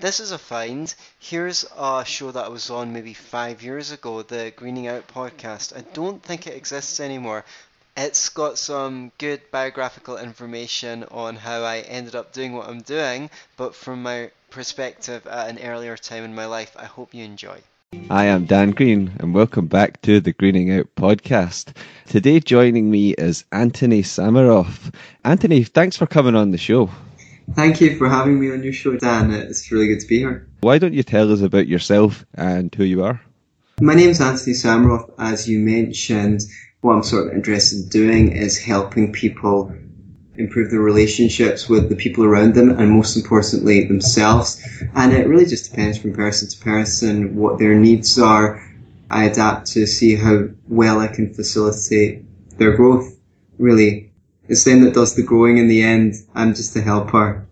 this is a find. Here's a show that I was on maybe five years ago, the Greening Out podcast. I don't think it exists anymore. It's got some good biographical information on how I ended up doing what I'm doing, but from my perspective at an earlier time in my life, I hope you enjoy. I am Dan Green, and welcome back to the Greening Out podcast. Today, joining me is Anthony Samaroff. Anthony, thanks for coming on the show. Thank you for having me on your show, Dan. It's really good to be here. Why don't you tell us about yourself and who you are? My name is Anthony Samaroff. As you mentioned, what I'm sort of interested in doing is helping people improve their relationships with the people around them and most importantly themselves. And it really just depends from person to person what their needs are. I adapt to see how well I can facilitate their growth. Really, it's them that does the growing in the end. I'm just a helper.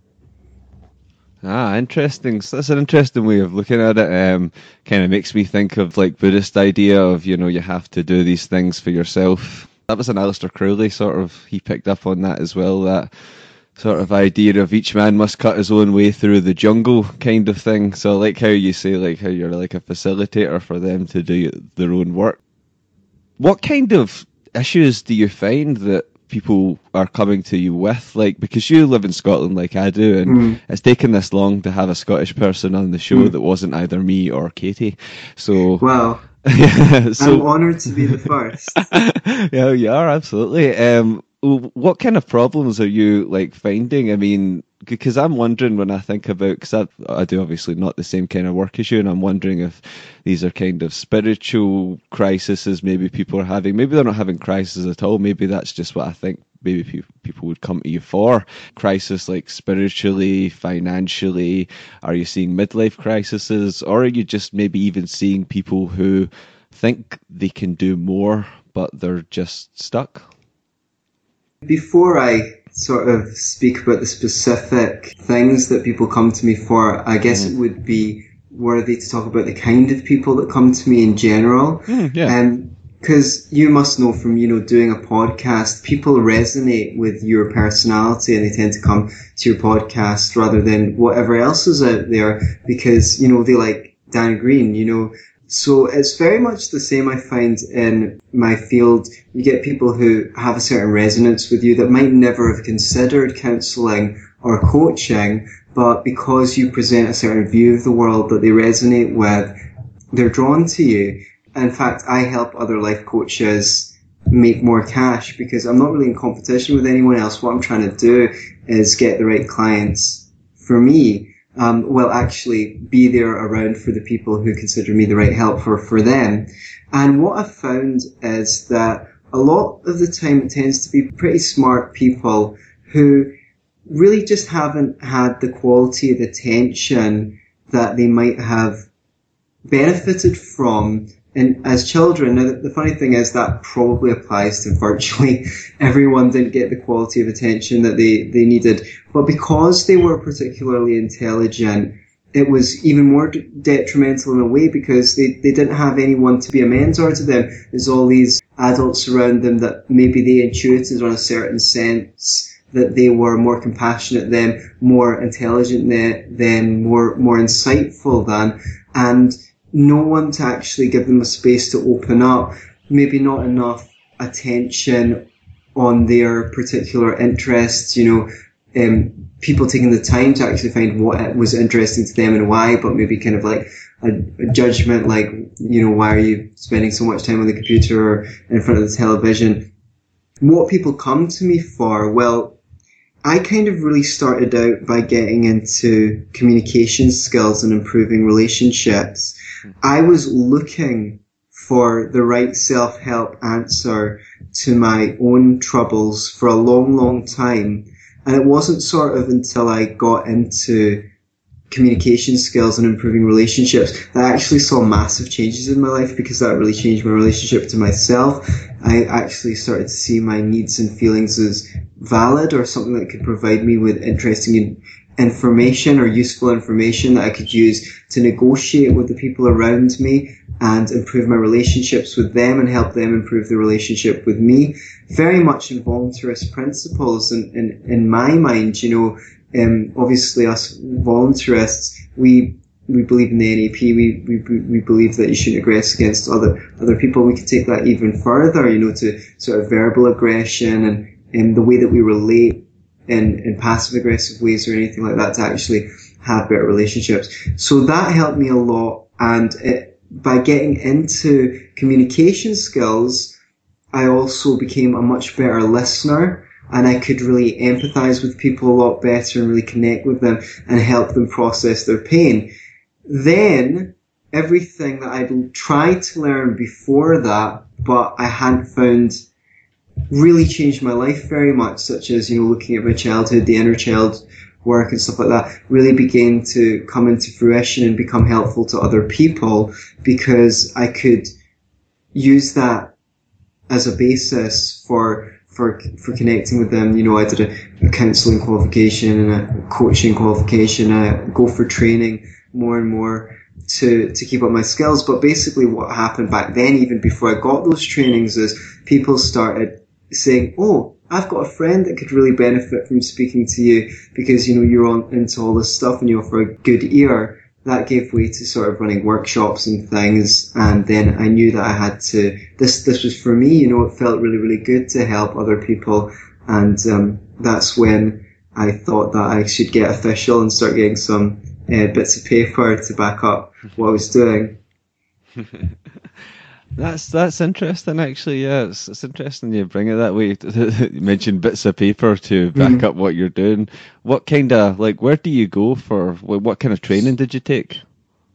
Ah, interesting. So that's an interesting way of looking at it. Um, kind of makes me think of like Buddhist idea of you know you have to do these things for yourself. That was an Aleister Crowley sort of. He picked up on that as well. That sort of idea of each man must cut his own way through the jungle kind of thing. So I like how you say like how you're like a facilitator for them to do their own work. What kind of issues do you find that people are coming to you with like because you live in Scotland like I do and mm. it's taken this long to have a Scottish person on the show mm. that wasn't either me or Katie so well yeah, so, I'm honoured to be the first yeah you are absolutely um what kind of problems are you like finding I mean because I'm wondering when I think about because I, I do obviously not the same kind of work as you, and I'm wondering if these are kind of spiritual crises maybe people are having. Maybe they're not having crises at all. Maybe that's just what I think. Maybe pe- people would come to you for crisis like spiritually, financially. Are you seeing midlife crises, or are you just maybe even seeing people who think they can do more but they're just stuck? Before I sort of speak about the specific things that people come to me for, I guess mm. it would be worthy to talk about the kind of people that come to me in general. Mm, yeah. Um, because you must know from you know doing a podcast, people resonate with your personality and they tend to come to your podcast rather than whatever else is out there because you know they like Dan Green. You know so it's very much the same I find in my field. You get people who have a certain resonance with you that might never have considered counseling or coaching, but because you present a certain view of the world that they resonate with, they're drawn to you. In fact, I help other life coaches make more cash because I'm not really in competition with anyone else. What I'm trying to do is get the right clients for me um, will actually be there around for the people who consider me the right help for, for them. And what I've found is that a lot of the time it tends to be pretty smart people who really just haven't had the quality of attention that they might have benefited from and as children, the funny thing is that probably applies to virtually everyone didn't get the quality of attention that they, they needed. But because they were particularly intelligent, it was even more detrimental in a way because they, they didn't have anyone to be a mentor to them. There's all these adults around them that maybe they intuited on a certain sense that they were more compassionate than, more intelligent than, more, more insightful than. And no one to actually give them a space to open up, maybe not enough attention on their particular interests, you know, um, people taking the time to actually find what was interesting to them and why, but maybe kind of like a, a, judgment like, you know, why are you spending so much time on the computer or in front of the television? What people come to me for, well, I kind of really started out by getting into communication skills and improving relationships. Hmm. I was looking for the right self-help answer to my own troubles for a long, long time. And it wasn't sort of until I got into communication skills and improving relationships that I actually saw massive changes in my life because that really changed my relationship to myself. I actually started to see my needs and feelings as valid or something that could provide me with interesting information or useful information that I could use to negotiate with the people around me and improve my relationships with them and help them improve the relationship with me. Very much in voluntarist principles and in, in, in my mind, you know, um, obviously us voluntarists, we we believe in the NAP. We, we we believe that you shouldn't aggress against other other people. We could take that even further, you know, to sort of verbal aggression and and the way that we relate in in passive aggressive ways or anything like that to actually have better relationships. So that helped me a lot, and it, by getting into communication skills, I also became a much better listener and I could really empathize with people a lot better and really connect with them and help them process their pain. Then everything that I'd tried to learn before that, but I hadn't found really changed my life very much, such as, you know, looking at my childhood, the inner child work and stuff like that, really began to come into fruition and become helpful to other people because I could use that as a basis for for for connecting with them. You know, I did a, a counselling qualification and a coaching qualification. I go for training more and more to to keep up my skills. But basically, what happened back then, even before I got those trainings, is people started saying, "Oh, I've got a friend that could really benefit from speaking to you because you know you're on into all this stuff and you offer a good ear." that gave way to sort of running workshops and things. And then I knew that I had to, this, this was for me, you know, it felt really, really good to help other people. And, um, that's when I thought that I should get official and start getting some uh, bits of paper to back up what I was doing. That's that's interesting, actually. Yeah, it's, it's interesting you bring it that way. you mentioned bits of paper to back mm-hmm. up what you're doing. What kind of like where do you go for? What kind of training did you take?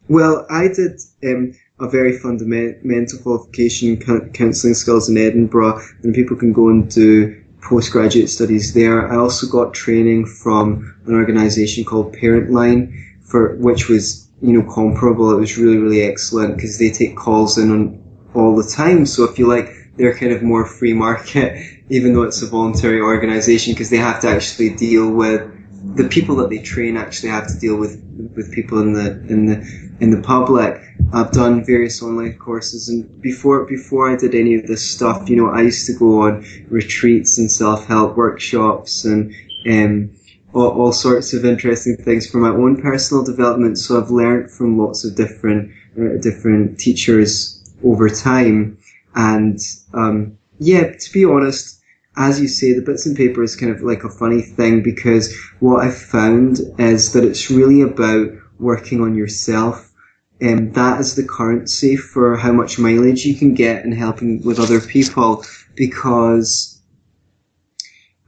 Well, I did um, a very fundamental qualification counselling skills in Edinburgh, and people can go and do postgraduate studies there. I also got training from an organisation called Parentline, for which was you know comparable. It was really really excellent because they take calls in on all the time. So if you like, they're kind of more free market, even though it's a voluntary organization, because they have to actually deal with the people that they train actually have to deal with with people in the in the in the public. I've done various online courses, and before before I did any of this stuff, you know, I used to go on retreats and self help workshops and um, all, all sorts of interesting things for my own personal development. So I've learned from lots of different uh, different teachers over time. And um, yeah, to be honest, as you say, the bits and paper is kind of like a funny thing because what I've found is that it's really about working on yourself. And that is the currency for how much mileage you can get in helping with other people because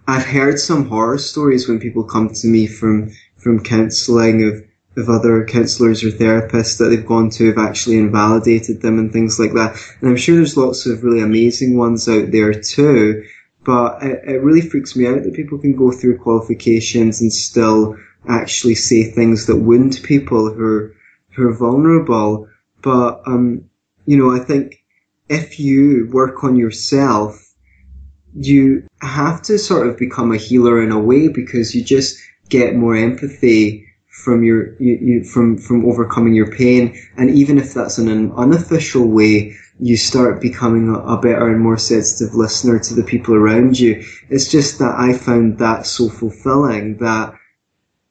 I've heard some horror stories when people come to me from, from counseling of of other counsellors or therapists that they've gone to have actually invalidated them and things like that. And I'm sure there's lots of really amazing ones out there too. But it, it really freaks me out that people can go through qualifications and still actually say things that wound people who are, who are vulnerable. But, um, you know, I think if you work on yourself, you have to sort of become a healer in a way because you just get more empathy from your you, you, from from overcoming your pain. And even if that's in an unofficial way you start becoming a, a, better and more sensitive listener to the people around you. It's just that i found that so fulfilling that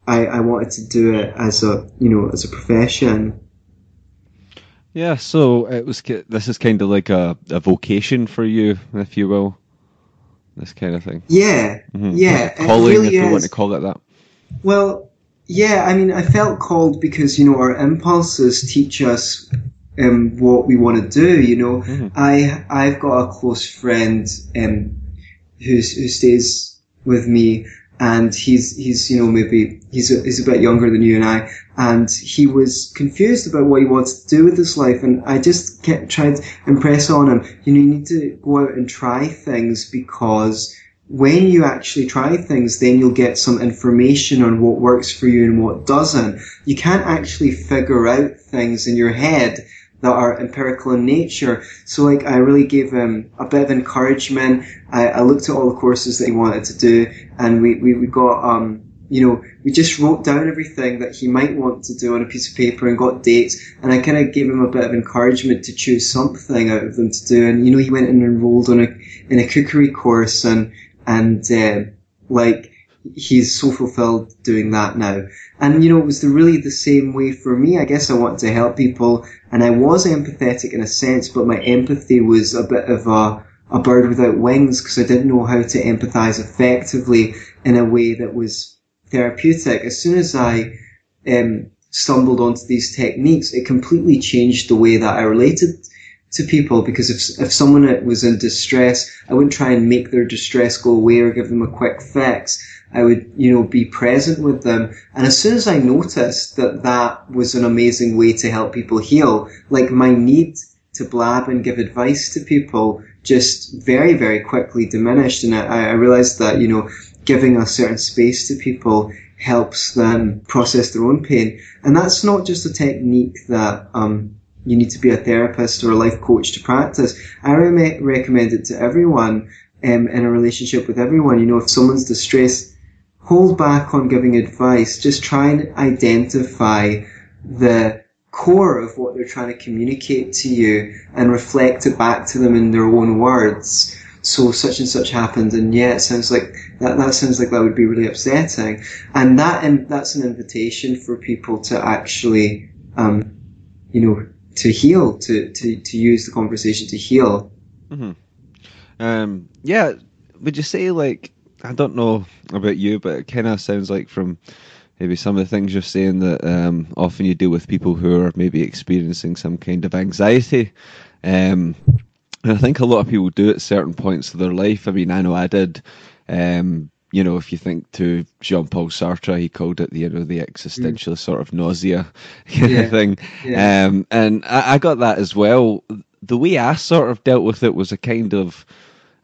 i i wanted to do it as a you know as a profession. Yeah so it was this is kind of like a, a vocation for you if you will this kind of thing yeah mm-hmm. yeah calling really if you want to call it that well yeah, I mean, I felt called because you know our impulses teach us um, what we want to do. You know, mm-hmm. I I've got a close friend um, who's who stays with me, and he's he's you know maybe he's a, he's a bit younger than you and I, and he was confused about what he wants to do with his life, and I just kept trying to impress on him. You know, you need to go out and try things because when you actually try things, then you'll get some information on what works for you and what doesn't. You can't actually figure out things in your head that are empirical in nature. So like I really gave him a bit of encouragement. I, I looked at all the courses that he wanted to do and we, we, we got, um, you know, we just wrote down everything that he might want to do on a piece of paper and got dates. And I kind of gave him a bit of encouragement to choose something out of them to do. And, you know, he went and enrolled on a, in a cookery course and and uh, like he's so fulfilled doing that now. And, you know, it was the, really the same way for me. I guess I wanted to help people and I was empathetic in a sense, but my empathy was a bit of a, a bird without wings because I didn't know how to empathize effectively in a way that was therapeutic. As soon as I um, stumbled onto these techniques, it completely changed the way that I related to people because if, if someone was in distress, I wouldn't try and make their distress go away or give them a quick fix. I would, you know, be present with them. And as soon as I noticed that that was an amazing way to help people heal, like my need to blab and give advice to people just very, very quickly diminished. And I, I realized that, you know, giving a certain space to people helps them process their own pain. And that's not just a technique that, um, you need to be a therapist or a life coach to practice. I re- recommend it to everyone um, in a relationship with everyone. You know, if someone's distressed, hold back on giving advice. Just try and identify the core of what they're trying to communicate to you and reflect it back to them in their own words. So such and such happened, and yeah, it sounds like that. That sounds like that would be really upsetting, and that and that's an invitation for people to actually, um, you know, to heal, to to to use the conversation to heal. Mm-hmm. Um, yeah, would you say like I don't know about you, but it kind of sounds like from maybe some of the things you're saying that um, often you deal with people who are maybe experiencing some kind of anxiety. Um, and I think a lot of people do at certain points of their life. I mean, I know I did. Um, you know, if you think to Jean Paul Sartre, he called it, the you know, the existential mm. sort of nausea kind yeah. of thing. Yeah. Um, and I, I, got that as well. The way I sort of dealt with it was a kind of,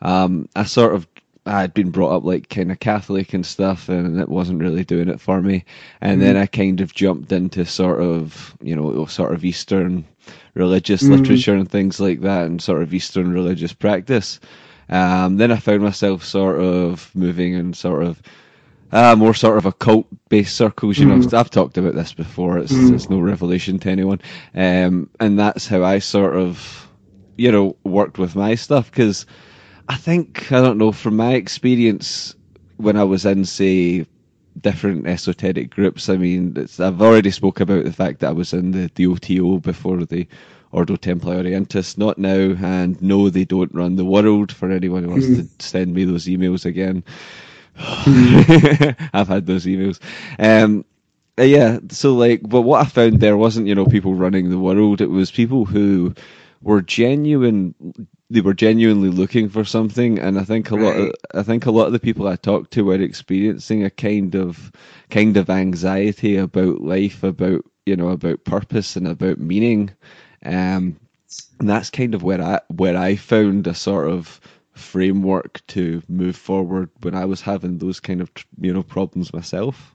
um, I sort of I had been brought up like kind of Catholic and stuff, and it wasn't really doing it for me. And mm. then I kind of jumped into sort of, you know, sort of Eastern religious mm. literature and things like that, and sort of Eastern religious practice. Um, then I found myself sort of moving in sort of uh, more sort of occult based circles. You mm. know, I've, talked about this before. It's, mm. it's no revelation to anyone. Um, and that's how I sort of, you know, worked with my stuff because I think I don't know from my experience when I was in say different esoteric groups. I mean, I've already spoke about the fact that I was in the, the OTO before the Ordo Templi Orientis, not now, and no, they don't run the world. For anyone who wants mm. to send me those emails again, I've had those emails. Um, uh, yeah, so like, but what I found there wasn't you know people running the world. It was people who were genuine they were genuinely looking for something and i think a right. lot of, i think a lot of the people i talked to were experiencing a kind of kind of anxiety about life about you know about purpose and about meaning um, and that's kind of where i where i found a sort of framework to move forward when i was having those kind of you know problems myself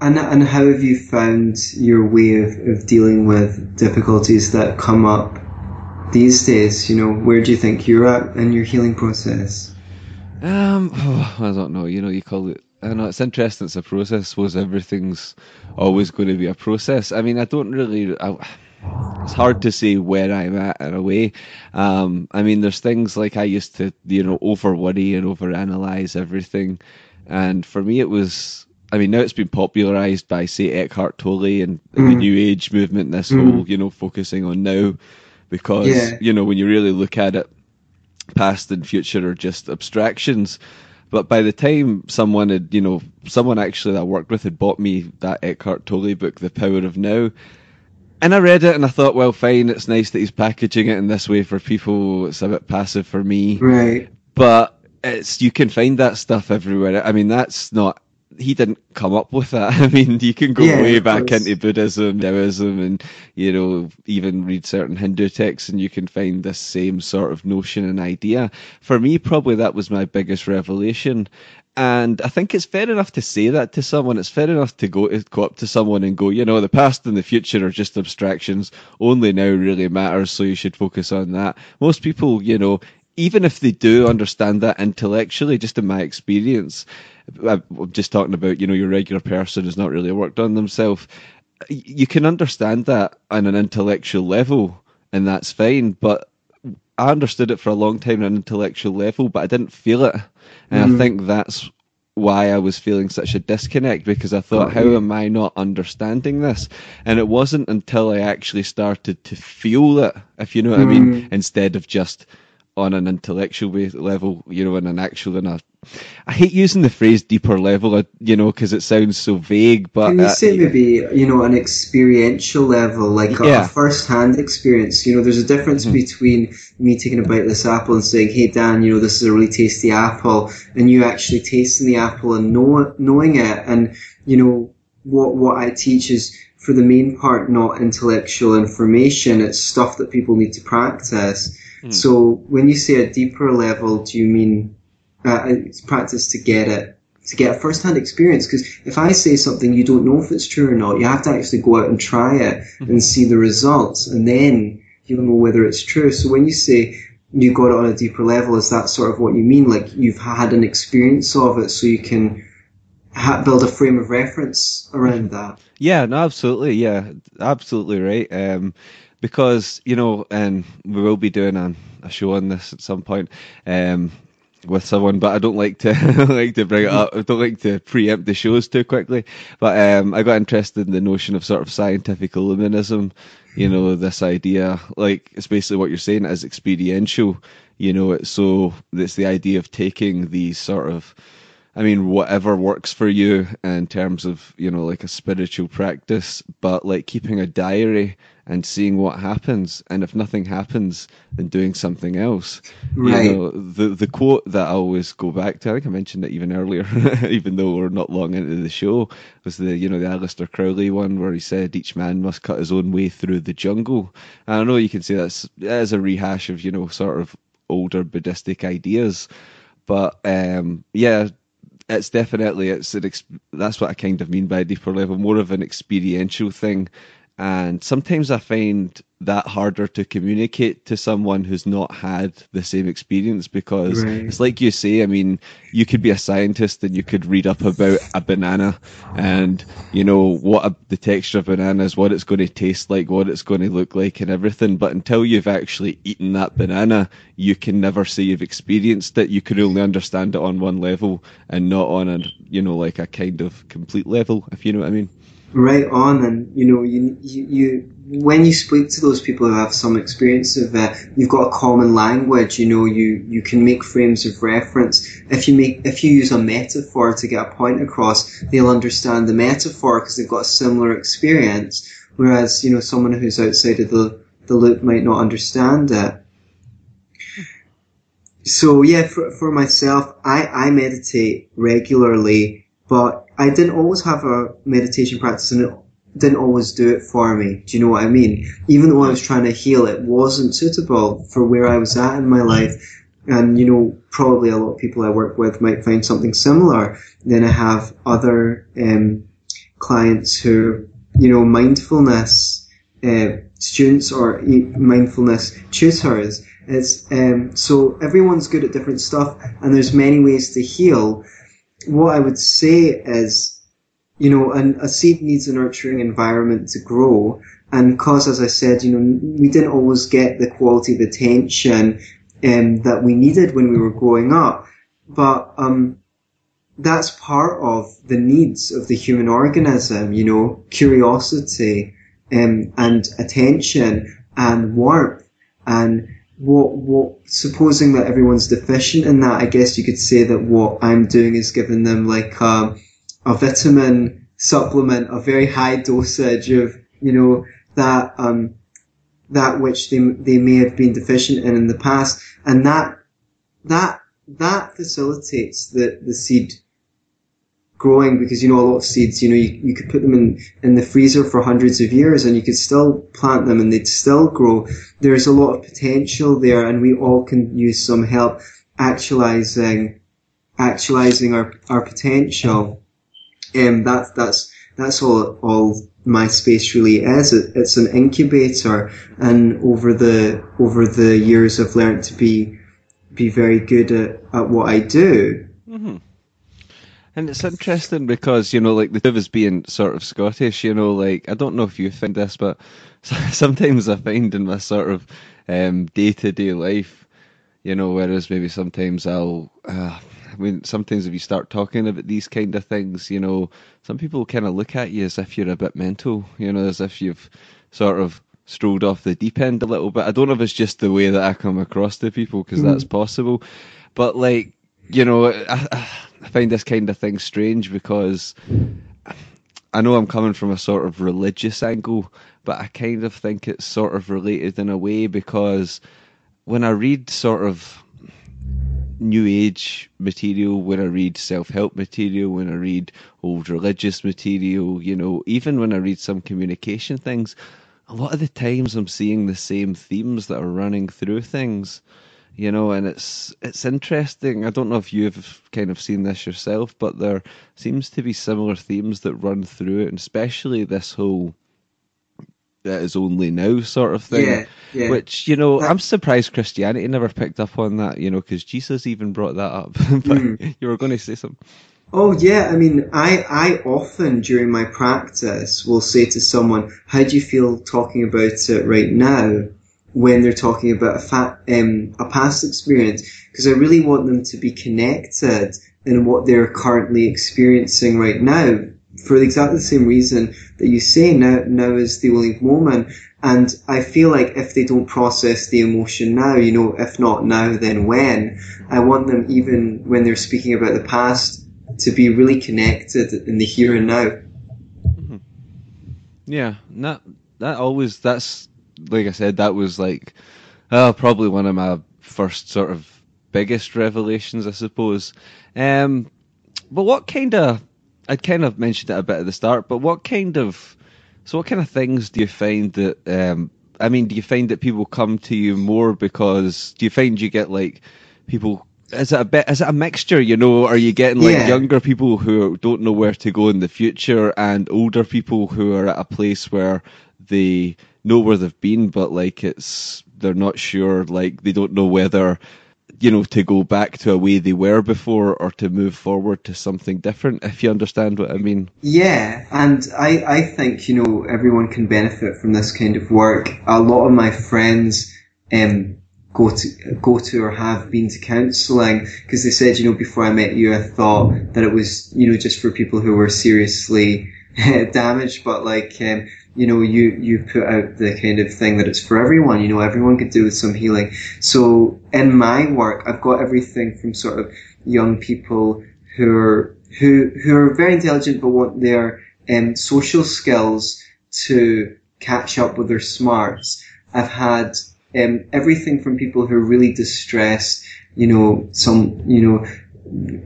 and and how have you found your way of, of dealing with difficulties that come up these days? You know, where do you think you're at in your healing process? Um, oh, I don't know. You know, you call it. I know it's interesting. It's a process. I suppose everything's always going to be a process. I mean, I don't really. I, it's hard to say where I'm at in a way. Um, I mean, there's things like I used to, you know, over worry and over analyze everything, and for me, it was. I mean, now it's been popularized by, say, Eckhart Tolle and mm. the New Age movement. This mm. whole, you know, focusing on now because yeah. you know when you really look at it, past and future are just abstractions. But by the time someone had, you know, someone actually that I worked with had bought me that Eckhart Tolle book, The Power of Now, and I read it and I thought, well, fine, it's nice that he's packaging it in this way for people. It's a bit passive for me, right? But it's you can find that stuff everywhere. I mean, that's not he didn't come up with that. I mean, you can go yeah, way back into Buddhism, Taoism, and you know, even read certain Hindu texts, and you can find this same sort of notion and idea. For me, probably that was my biggest revelation. And I think it's fair enough to say that to someone. It's fair enough to go to go up to someone and go, you know, the past and the future are just abstractions. Only now really matters, so you should focus on that. Most people, you know, even if they do understand that intellectually, just in my experience, I'm just talking about, you know, your regular person has not really worked on themselves. You can understand that on an intellectual level, and that's fine. But I understood it for a long time on an intellectual level, but I didn't feel it. And mm. I think that's why I was feeling such a disconnect because I thought, how am I not understanding this? And it wasn't until I actually started to feel it, if you know what I mean, instead of just on an intellectual level, you know, in an actual, in a, I hate using the phrase deeper level, uh, you know, because it sounds so vague, but. Can you uh, say maybe, you know, an experiential level, like a, yeah. a first hand experience? You know, there's a difference mm-hmm. between me taking a bite of this apple and saying, hey, Dan, you know, this is a really tasty apple, and you actually tasting the apple and know, knowing it. And, you know, what, what I teach is, for the main part, not intellectual information. It's stuff that people need to practice. Mm. So when you say a deeper level, do you mean uh, it's practice to get it, to get a first-hand experience? Because if I say something, you don't know if it's true or not. You have to actually go out and try it mm-hmm. and see the results, and then you'll know whether it's true. So when you say you got it on a deeper level, is that sort of what you mean? Like you've had an experience of it, so you can ha- build a frame of reference around that. Yeah, no, absolutely. Yeah, absolutely right. Um, because you know, and we will be doing a, a show on this at some point. Um, with someone, but I don't like to like to bring it up. I don't like to preempt the shows too quickly. But um, I got interested in the notion of sort of scientific illuminism. You know, this idea, like it's basically what you're saying as experiential. You know, it's so it's the idea of taking these sort of I mean, whatever works for you in terms of, you know, like a spiritual practice, but like keeping a diary and seeing what happens. And if nothing happens, then doing something else. Right. You know, the, the quote that I always go back to, I think I mentioned it even earlier, even though we're not long into the show, was the, you know, the Aleister Crowley one where he said each man must cut his own way through the jungle. And I know you can say that's, as a rehash of, you know, sort of older Buddhistic ideas. But um, yeah, it's definitely it's an that's what I kind of mean by a deeper level, more of an experiential thing. And sometimes I find that harder to communicate to someone who's not had the same experience because right. it's like you say, I mean, you could be a scientist and you could read up about a banana and, you know, what a, the texture of bananas, what it's going to taste like, what it's going to look like and everything. But until you've actually eaten that banana, you can never say you've experienced it. You can only understand it on one level and not on a, you know, like a kind of complete level, if you know what I mean right on and you know you, you, you when you speak to those people who have some experience of it you've got a common language you know you you can make frames of reference. If you make if you use a metaphor to get a point across they'll understand the metaphor because they've got a similar experience whereas you know someone who's outside of the the loop might not understand it. So yeah for, for myself i i meditate regularly but I didn't always have a meditation practice and it didn't always do it for me. Do you know what I mean? Even though I was trying to heal, it wasn't suitable for where I was at in my life. And, you know, probably a lot of people I work with might find something similar. Then I have other um, clients who, you know, mindfulness uh, students or mindfulness tutors. It's, um, so everyone's good at different stuff and there's many ways to heal what I would say is, you know, an, a seed needs a nurturing environment to grow. And because, as I said, you know, we didn't always get the quality of attention um, that we needed when we were growing up. But um, that's part of the needs of the human organism, you know, curiosity um, and attention and warmth and what what supposing that everyone's deficient in that, I guess you could say that what I'm doing is giving them like a, a vitamin supplement, a very high dosage of you know that um that which they they may have been deficient in in the past, and that that that facilitates the the seed growing because you know a lot of seeds you know you, you could put them in in the freezer for hundreds of years and you could still plant them and they'd still grow. There's a lot of potential there and we all can use some help actualizing actualizing our our potential. And um, that that's that's all all my space really is. It, it's an incubator and over the over the years I've learned to be be very good at, at what I do. Mm-hmm. And it's interesting because, you know, like the two of us being sort of Scottish, you know, like I don't know if you find this, but sometimes I find in my sort of day to day life, you know, whereas maybe sometimes I'll, uh, I mean, sometimes if you start talking about these kind of things, you know, some people kind of look at you as if you're a bit mental, you know, as if you've sort of strolled off the deep end a little bit. I don't know if it's just the way that I come across to people because mm. that's possible, but like, you know, I, I find this kind of thing strange because I know I'm coming from a sort of religious angle, but I kind of think it's sort of related in a way because when I read sort of new age material, when I read self help material, when I read old religious material, you know, even when I read some communication things, a lot of the times I'm seeing the same themes that are running through things you know, and it's it's interesting. I don't know if you've kind of seen this yourself, but there seems to be similar themes that run through it, and especially this whole that is only now sort of thing. Yeah, yeah. Which you know, I'm surprised Christianity never picked up on that. You know, because Jesus even brought that up. but mm. you were going to say something. Oh yeah, I mean, I I often during my practice will say to someone, "How do you feel talking about it right now?" When they're talking about a, fa- um, a past experience because I really want them to be connected in what they're currently experiencing right now for exactly the same reason that you say now now is the only moment and I feel like if they don't process the emotion now, you know, if not now, then when? I want them, even when they're speaking about the past, to be really connected in the here and now. Mm-hmm. Yeah, that that always that's like I said, that was like uh, probably one of my first sort of biggest revelations, I suppose. Um, but what kind of I kind of mentioned it a bit at the start, but what kind of so what kind of things do you find that um, I mean, do you find that people come to you more because do you find you get like people is it a bit is it a mixture you know are you getting like yeah. younger people who don't know where to go in the future and older people who are at a place where they know where they've been, but like it's they're not sure, like they don't know whether you know to go back to a way they were before or to move forward to something different. If you understand what I mean. Yeah, and I I think you know everyone can benefit from this kind of work. A lot of my friends. Um, go to go to or have been to counselling because they said you know before I met you I thought that it was you know just for people who were seriously damaged but like um, you know, you, you put out the kind of thing that it's for everyone, you know, everyone could do with some healing. So in my work, I've got everything from sort of young people who are, who, who are very intelligent but want their um, social skills to catch up with their smarts. I've had um, everything from people who are really distressed, you know, some, you know,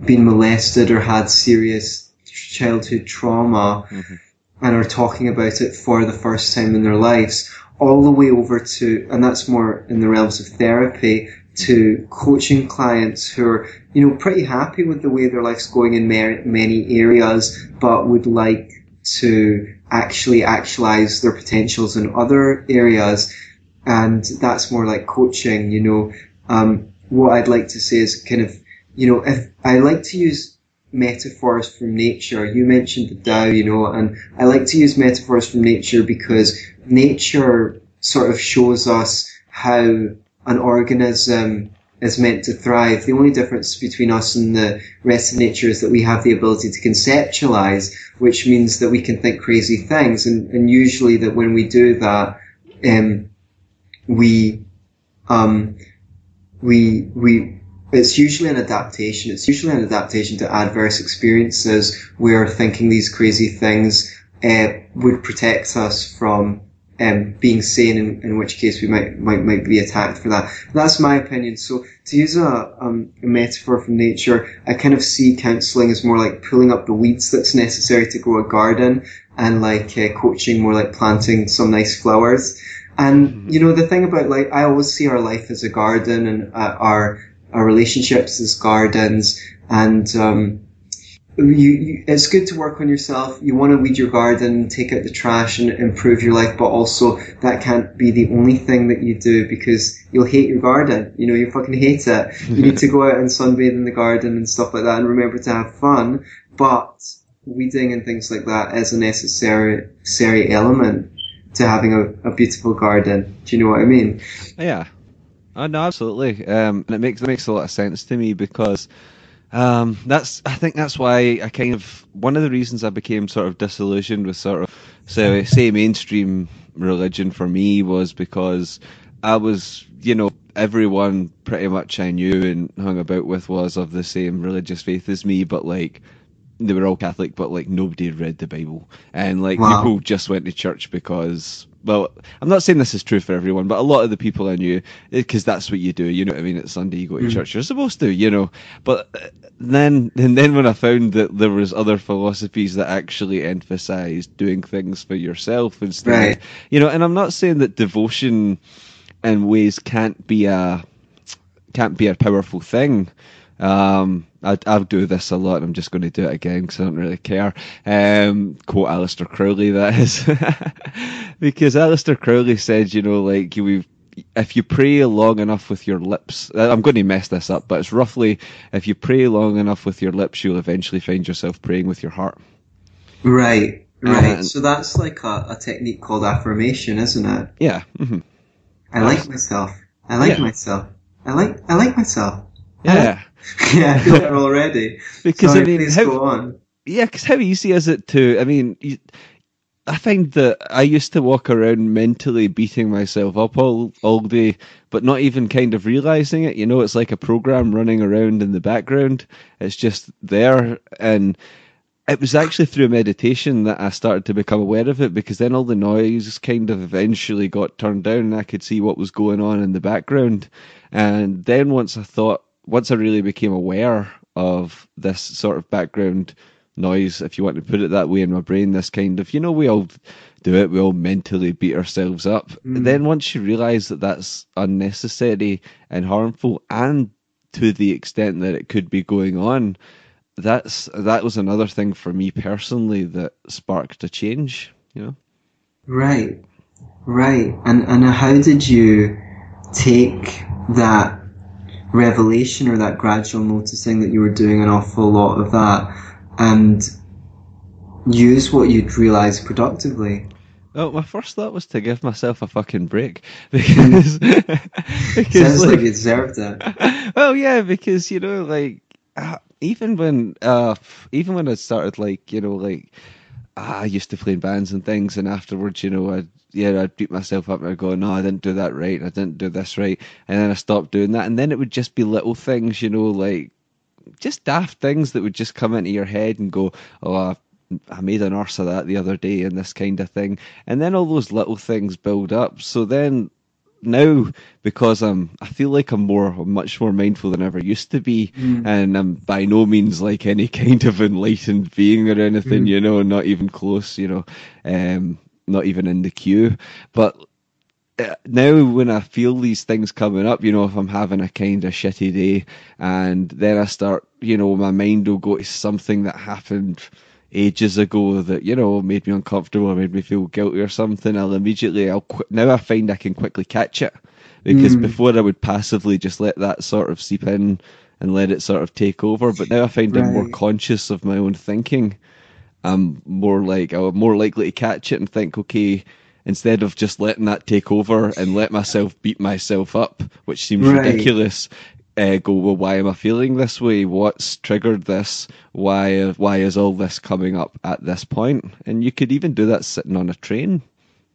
been molested or had serious childhood trauma. Mm-hmm and are talking about it for the first time in their lives, all the way over to, and that's more in the realms of therapy, to coaching clients who are, you know, pretty happy with the way their life's going in many areas, but would like to actually actualize their potentials in other areas. And that's more like coaching, you know. Um, what I'd like to say is kind of, you know, if I like to use metaphors from nature. You mentioned the Tao, you know, and I like to use metaphors from nature because nature sort of shows us how an organism is meant to thrive. The only difference between us and the rest of nature is that we have the ability to conceptualize, which means that we can think crazy things. And, and usually that when we do that, um, we, um, we, we, it's usually an adaptation. It's usually an adaptation to adverse experiences where thinking these crazy things uh, would protect us from um, being sane, in, in, which case we might, might might be attacked for that. That's my opinion. So to use a, um, a metaphor from nature, I kind of see counselling as more like pulling up the weeds that's necessary to grow a garden, and like uh, coaching more like planting some nice flowers. And mm-hmm. you know the thing about like I always see our life as a garden, and uh, our our relationships as gardens, and um, you, you, it's good to work on yourself. You want to weed your garden, take out the trash, and improve your life, but also that can't be the only thing that you do because you'll hate your garden. You know, you fucking hate it. You need to go out and sunbathe in the garden and stuff like that, and remember to have fun. But weeding and things like that is a necessary, necessary element to having a, a beautiful garden. Do you know what I mean? Yeah, Oh, no, absolutely. Um, and it makes it makes a lot of sense to me because Um, that's I think that's why I kind of one of the reasons I became sort of disillusioned with sort of say say mainstream religion for me was because I was you know everyone pretty much I knew and hung about with was of the same religious faith as me, but like they were all Catholic, but like nobody read the Bible, and like Wow. people just went to church because. Well, I'm not saying this is true for everyone, but a lot of the people I knew, because that's what you do. You know what I mean? It's Sunday, you go to Mm. church. You're supposed to, you know. But uh, then, and then when I found that there was other philosophies that actually emphasized doing things for yourself instead, Right. you know. And I'm not saying that devotion and ways can't be a can't be a powerful thing. Um, I, I do this a lot. and I'm just going to do it again because I don't really care. Um, quote Aleister Crowley, that is, because Aleister Crowley said, you know, like you, if you pray long enough with your lips, uh, I'm going to mess this up, but it's roughly if you pray long enough with your lips, you'll eventually find yourself praying with your heart. Right, right. And- so that's like a, a technique called affirmation, isn't it? Yeah. hmm I like myself. I like Yeah. myself. I like I like myself. Yeah. yeah, I feel it already. Because Sorry, I mean, how, go on. Yeah, because how easy is it to? I mean, you, I find that I used to walk around mentally beating myself up all all day, but not even kind of realizing it. You know, it's like a program running around in the background. It's just there, and it was actually through meditation that I started to become aware of it because then all the noise kind of eventually got turned down and I could see what was going on in the background. And then once I thought, once I really became aware of this sort of background noise, if you want to put it that way, in my brain, this kind of, you know, we all do it, we all mentally beat ourselves up. Mm. Then once you realize that that's unnecessary and harmful and to the extent that it could be going on, that's that was another thing for me personally that sparked a change. You know, Right, right. And and how did you take that revelation or that gradual noticing that you were doing an awful lot of that and use what you'd realized productively? well, my first thought was to give myself a fucking break because because Sounds like like, you deserved it. well, yeah, because you know, like even when uh, even when I started, like you know, like I used to play in bands and things, and afterwards, you know, I yeah, I'd beat myself up and I'd go, no, I didn't do that right, I didn't do this right, and then I stopped doing that, and then it would just be little things, you know, like just daft things that would just come into your head and go, oh, I, I made an arse of that the other day, and this kind of thing, and then all those little things build up. So then now, because I'm, I feel like I'm more, I'm much more mindful than I ever used to be, Mm. and I'm by no means like any kind of enlightened being or anything, Mm. you know, not even close, you know, um, not even in the queue, but uh, now when I feel these things coming up, you know, if I'm having a kind of shitty day, and then I start, you know, my mind will go to something that happened ages ago that you know made me uncomfortable or made me feel guilty or something. I'll immediately, I'll qu- now I find I can quickly catch it because Mm. before I would passively just let that sort of seep in and let it sort of take over, but now I find I'm more conscious of my own thinking. I'm more like I'm more likely to catch it and think, okay, instead of just letting that take over and let myself beat myself up, which seems Right. ridiculous. Uh, go well. Why am I feeling this way? What's triggered this? Why? Why is all this coming up at this point? And you could even do that sitting on a train.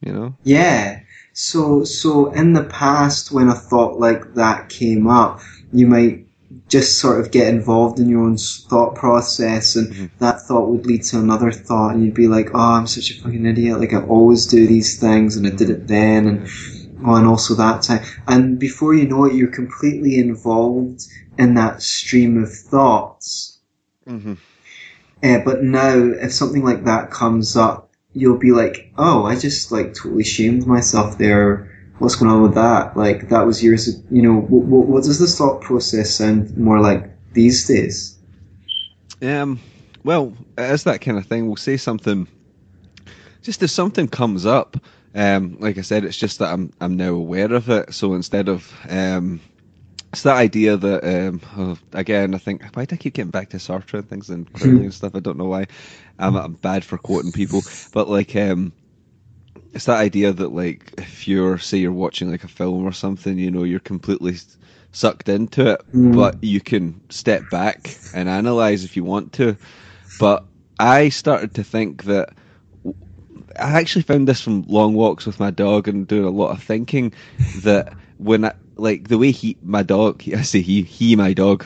You know. Yeah. So, so in the past, when a thought like that came up, you might just sort of get involved in your own thought process, and Mhm. that thought would lead to another thought, and you'd be like, "Oh, I'm such a fucking idiot! Like I always do these things, and I did it then, and oh, and also that time." And before you know it, you're completely involved in that stream of thoughts. Mm-hmm. Uh, but now, if something like that comes up, you'll be like, "Oh, I just like totally shamed myself there. What's going on with that? Like that was years. You know, what, what, what does this thought process sound more like these days?" Um, well, it is that kind of thing. We'll say something, just if something comes up. Um, like I said, it's just that I'm I'm now aware of it. So instead of um, it's that idea that um, oh, again, I think why do I keep getting back to Sartre and things and Crowley and stuff? I don't know why. I'm, I'm bad for quoting people, but like um, it's that idea that like if you're say you're watching like a film or something, you know, you're completely sucked into it, Mm. but you can step back and analyze if you want to. But I started to think that I actually found this from long walks with my dog and doing a lot of thinking that when I, like the way he my dog I say he he my dog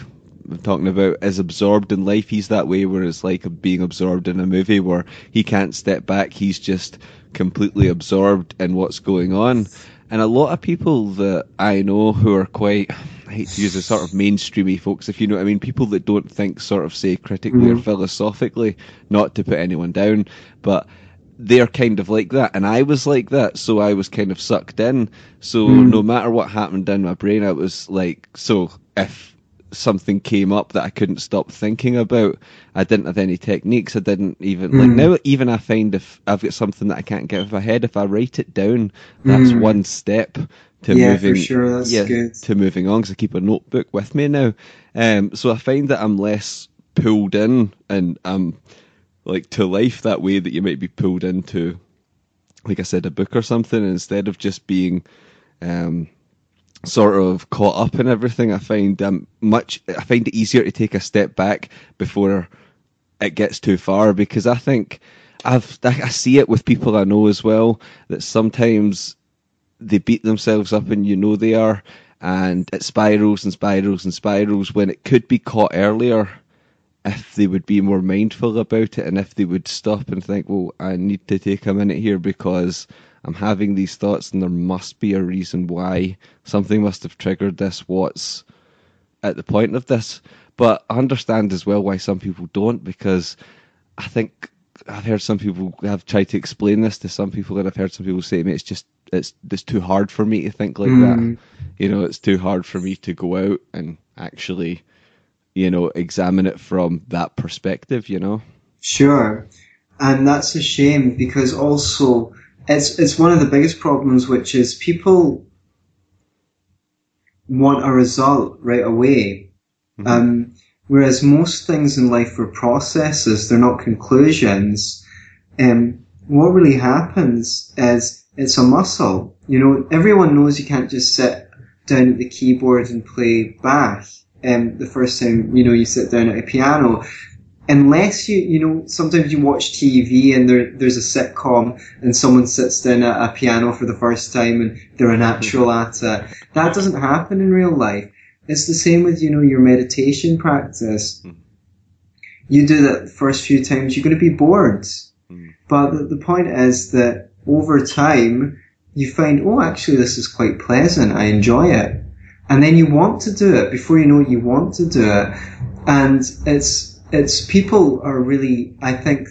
I'm talking about is absorbed in life he's that way where it's like being absorbed in a movie where he can't step back he's just completely absorbed in what's going on and a lot of people that I know who are quite I hate to use the sort of mainstreamy folks if you know what I mean people that don't think sort of say critically or Mhm. philosophically not to put anyone down but they're kind of like that and I was like that so I was kind of sucked in so Mm. no matter what happened in my brain I was like so if something came up that I couldn't stop thinking about I didn't have any techniques I didn't even like Mm. now even I find if I've got something that I can't get out of my head if I write it down that's Mm. one step to yeah, moving for sure. That's yeah, good. to moving on because I keep a notebook with me now. Um, so I find that I'm less pulled in and I'm like to life that way that you might be pulled into, like I said, a book or something instead of just being um, sort of caught up in everything. I find um, much. I find it easier to take a step back before it gets too far because I think I've I see it with people I know as well that sometimes they beat themselves up and you know they are and it spirals and spirals and spirals when it could be caught earlier if they would be more mindful about it and if they would stop and think well I need to take a minute here because I'm having these thoughts and there must be a reason why something must have triggered this what's at the point of this but I understand as well why some people don't because I think I've heard some people have tried to explain this to some people, and I've heard some people say to me, "It's just it's it's too hard for me to think like Mm. that. You know, it's too hard for me to go out and actually, you know, examine it from that perspective. You know, Sure, and that's a shame because also it's it's one of the biggest problems, which is people want a result right away, Mhm. um, whereas most things in life are processes; they're not conclusions. Um, what really happens is it's a muscle. You know, everyone knows you can't just sit down at the keyboard and play Bach. Um, the first time you know you sit down at a piano, unless you you know sometimes you watch TV and there there's a sitcom and someone sits down at a piano for the first time and they're a natural at it. That doesn't happen in real life. It's the same with you know your meditation practice. Mhm. You do that the first few times, you're going to be bored. Mhm. But the, the point is that over time, you find, oh, actually, this is quite pleasant. I enjoy it. And then you want to do it before you know it, you want to do it. And it's, it's people are really, I think,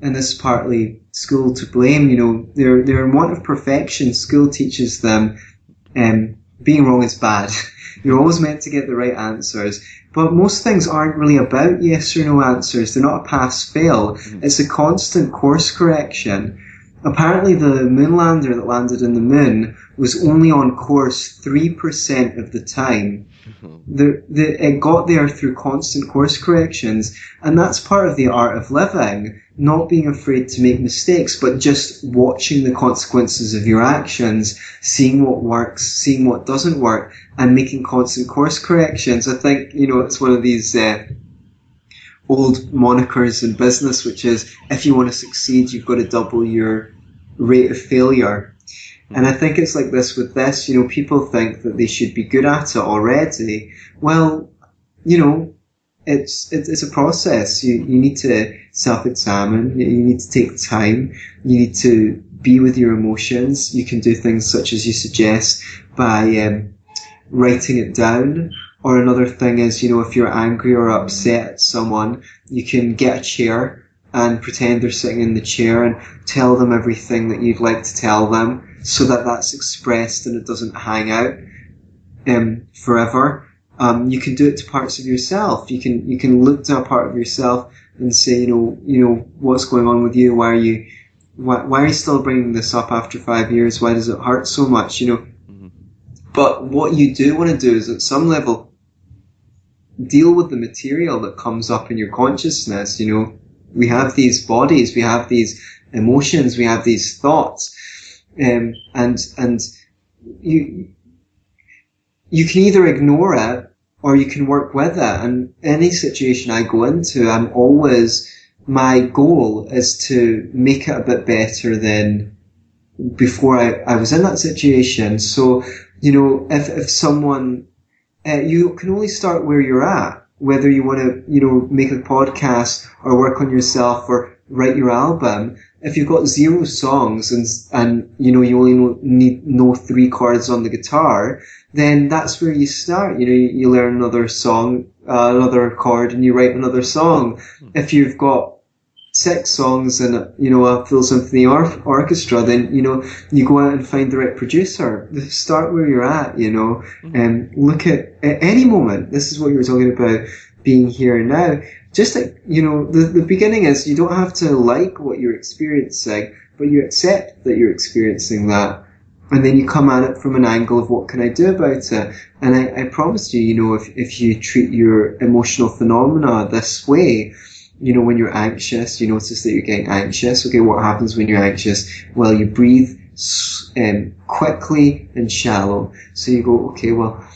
and this is partly school to blame, you know, they're, they're in want of perfection. School teaches them, um, being wrong is bad. You're always meant to get the right answers. But most things aren't really about yes or no answers. They're not a pass fail. It's a constant course correction. Apparently the moonlander that landed in the moon was only on course 3% of the time. The, the, it got there through constant course corrections, and that's part of the art of living. Not being afraid to make mistakes, but just watching the consequences of your actions, seeing what works, seeing what doesn't work, and making constant course corrections. I think, you know, it's one of these, uh, old monikers in business, which is if you want to succeed, you've got to double your rate of failure. And I think it's like this with this, you know, people think that they should be good at it already. Well, you know, it's, it's, it's a process. You, you need to self-examine. You you need to take time. You need to be with your emotions. You can do things such as you suggest by, um, writing it down. Or another thing is, you know, if you're angry or upset at someone, you can get a chair and pretend they're sitting in the chair and tell them everything that you'd like to tell them so that that's expressed and it doesn't hang out um, forever. Um, you can do it to parts of yourself. You can you can look to a part of yourself and say, you know, you know what's going on with you. Why are you why, why are you still bringing this up after five years? Why does it hurt so much? You know. Mhm. But what you do want to do is at some level deal with the material that comes up in your consciousness. You know, we have these bodies, we have these emotions, we have these thoughts. Um, and and you you can either ignore it or you can work with it. And any situation I go into, I'm always my goal is to make it a bit better than before I, I was in that situation. So, you know, if, if someone, uh, you can only start where you're at, whether you want to, you know, make a podcast or work on yourself or write your album. If you've got zero songs and, and, you know, you only know, need, know three chords on the guitar, then that's where you start. You know, you, you learn another song, uh, another chord and you write another song. Hmm. If you've got six songs and you know a full symphony or- orchestra, then you know you go out and find the right producer. Start where you're at, you know, and look at, at any moment. This is what you were talking about being here and now. Just like you know, the the beginning is you don't have to like what you're experiencing, but you accept that you're experiencing that. And then you come at it from an angle of what can I do about it? And I, I promise you, you know, if, if you treat your emotional phenomena this way, you know, when you're anxious, you notice that you're getting anxious. Okay, what happens when you're anxious? Well, you breathe um, quickly and shallow. So you go, okay, well,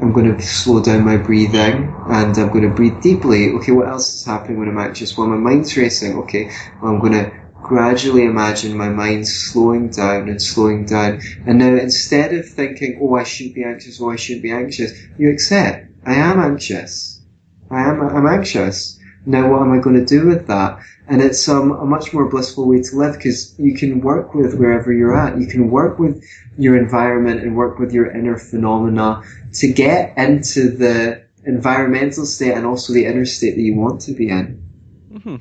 I'm going to slow down my breathing and I'm going to breathe deeply. Okay, what else is happening when I'm anxious? Well, my mind's racing. Okay, well, I'm going to gradually imagine my mind slowing down and slowing down. And now instead of thinking, oh, I shouldn't be anxious, oh, I shouldn't be anxious, you accept, I am anxious. I am, I'm anxious now what am I going to do with that? And it's um, a much more blissful way to live because you can work with wherever you're at. You can work with your environment and work with your inner phenomena to get into the environmental state and also the inner state that you want to be in. Mm-hmm.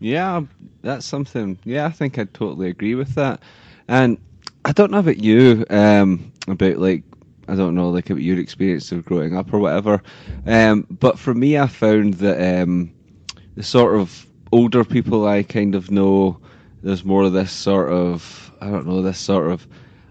Yeah, that's something. Yeah, I think I totally agree with that. And I don't know about you, um, about like I don't know, like about your experience of growing up or whatever. Um, but for me, I found that um, the sort of older people I kind of know, there's more of this sort of, I don't know, this sort of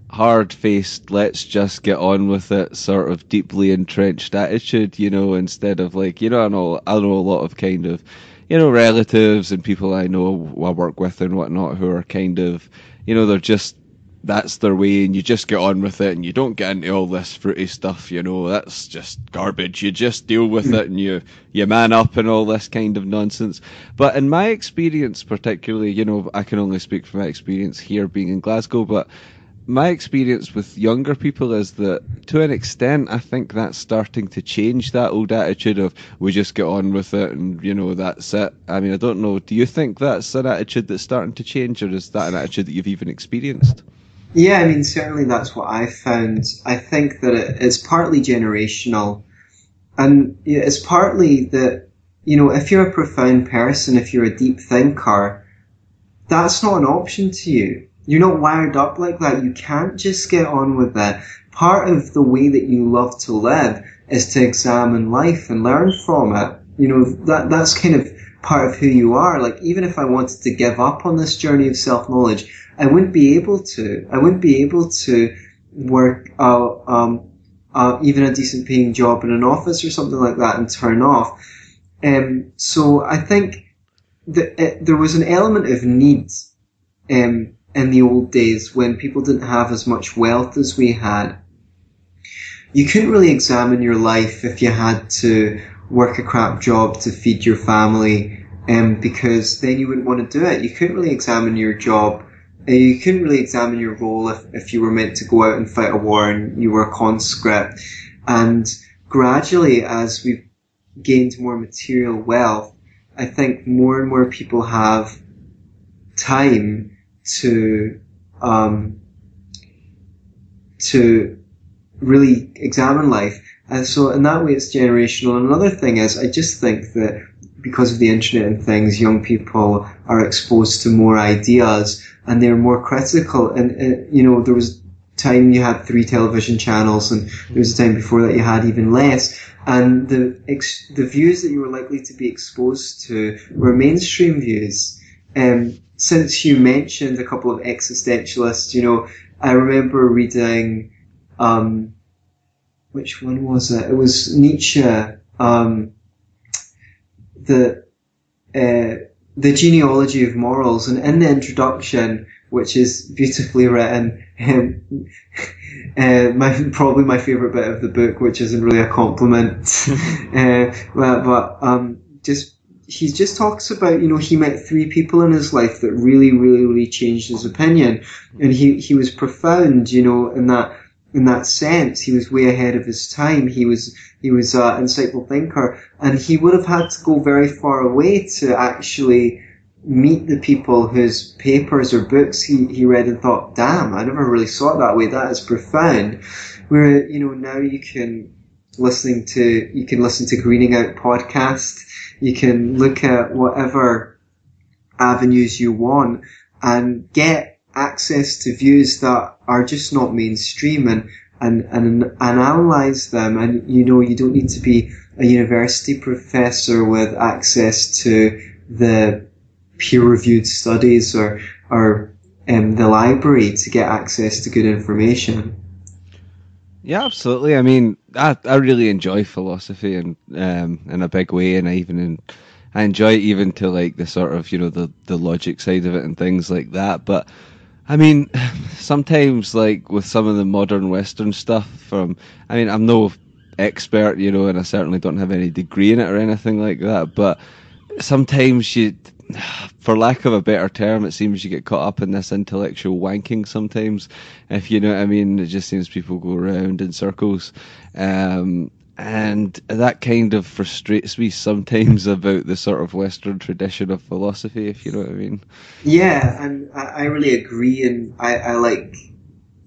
hard faced, let's just get on with it, sort of deeply entrenched attitude, you know, instead of like, you know, I know, I know a lot of kind of, you know, relatives and people I know I work with and whatnot who are kind of, you know, they're just that's their way and you just get on with it and you don't get into all this fruity stuff, you know, that's just garbage. You just deal with mm. it and you, you man up and all this kind of nonsense. But in my experience, particularly, you know, I can only speak from my experience here being in Glasgow, but my experience with younger people is that to an extent I think that's starting to change that old attitude of we just get on with it and you know that's it. I mean I don't know, do you think that's an attitude that's starting to change or is that an attitude that you've even experienced? Yeah, I mean, certainly that's what I found. I think that it's partly generational, and it's partly that you know, if you're a profound person, if you're a deep thinker, that's not an option to you. You're not wired up like that. You can't just get on with that. Part of the way that you love to live is to examine life and learn from it. You know, that that's kind of part of who you are. Like, even if I wanted to give up on this journey of self knowledge, I wouldn't be able to. I wouldn't be able to work out um, uh, even a decent paying job in an office or something like that and turn off. Um, so I think that it, there was an element of need um, in the old days when people didn't have as much wealth as we had. You couldn't really examine your life if you had to work a crap job to feed your family, um, because then you wouldn't want to do it. You couldn't really examine your job you couldn't really examine your role if, if you were meant to go out and fight a war and you were a conscript. And gradually, as we've gained more material wealth, I think more and more people have time to um, to really examine life. And so in that way, it's generational. And another thing is, I just think that because of the internet and things, young people are exposed to more ideas and they're more critical. And, uh, you know, there was time you had three television channels and there was a time before that you had even less. And the, ex- the views that you were likely to be exposed to were mainstream views. Um, since you mentioned a couple of existentialists, you know, I remember reading, um, which one was it? It was Nietzsche, um, the, uh, the genealogy of morals, and in the introduction, which is beautifully written. Um, uh, my probably my favorite bit of the book, which isn't really a compliment, uh, but, but um, just he just talks about you know he met three people in his life that really really really changed his opinion, and he he was profound, you know, in that in that sense. He was way ahead of his time. He was he was uh, an insightful thinker, and he would have had to go very far away to actually meet the people whose papers or books he, he read and thought, damn, I never really saw it that way. That is profound. Where, you know, now you can listening to, you can listen to Greening Out podcast. You can look at whatever avenues you want and get access to views that are just not mainstream and, and, and, and analyze them. And, you know, you don't need to be a university professor with access to the peer-reviewed studies or or um, the library to get access to good information. Yeah, absolutely. I mean, I I really enjoy philosophy and um, in a big way, and I even in, I enjoy it even to like the sort of you know the the logic side of it and things like that. But I mean, sometimes like with some of the modern Western stuff, from I mean, I'm no expert, you know, and I certainly don't have any degree in it or anything like that. But sometimes you for lack of a better term, it seems you get caught up in this intellectual wanking sometimes. If you know what I mean, it just seems people go around in circles. Um, and that kind of frustrates me sometimes about the sort of Western tradition of philosophy, if you know what I mean. Yeah, and I, really agree, and I, I like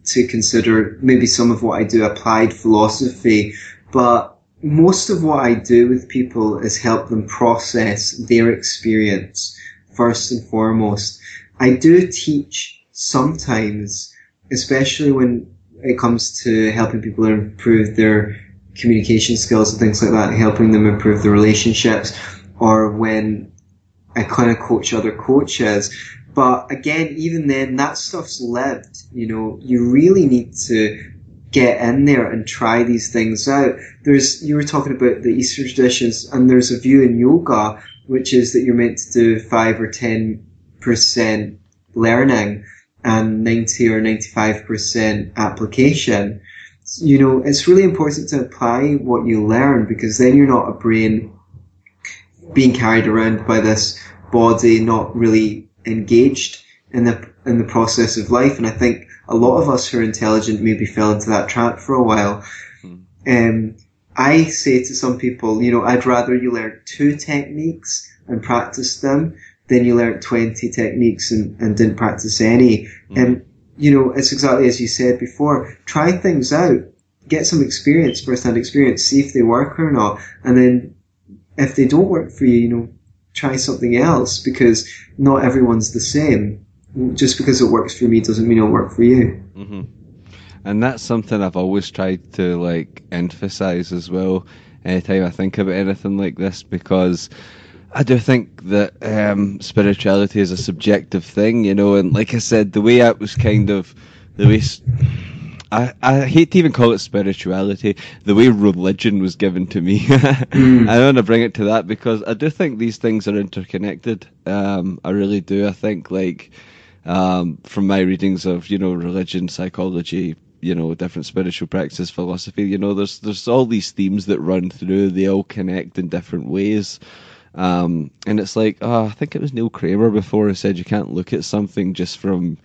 to consider maybe some of what I do applied philosophy, but most of what I do with people is help them process their experience first and foremost. I do teach sometimes, especially when it comes to helping people improve their communication skills and things like that, helping them improve the relationships, or when I kind of coach other coaches. But again, even then, that stuff's lived. You know, you really need to get in there and try these things out. There's you were talking about the Eastern traditions, and there's a view in yoga which is that you're meant to do five or ten percent learning and ninety or ninety five percent application. You know, it's really important to apply what you learn because then you're not a brain being carried around by this body, not really engaged in the in the process of life. And I think a lot of us who are intelligent maybe fell into that trap for a while. Mm. Um, I say to some people, you know, I'd rather you learn two techniques and practice them than you learn 20 techniques and, and didn't practice any. And, mm. um, you know, it's exactly as you said before. Try things out. Get some experience, first-hand experience, see if they work or not. And then if they don't work for you, you know, try something else because not everyone's the same just because it works for me doesn't mean it'll work for you. Mm-hmm. And that's something I've always tried to like emphasize as well. Anytime I think about anything like this, because I do think that um, spirituality is a subjective thing, you know. And like I said, the way I was kind of the way. I, I hate to even call it spirituality. The way religion was given to me, mm. I want to bring it to that because I do think these things are interconnected. Um, I really do. I think like um, from my readings of you know religion, psychology, you know different spiritual practices, philosophy. You know, there's there's all these themes that run through. They all connect in different ways. Um, and it's like, oh, I think it was Neil Kramer before who said you can't look at something just from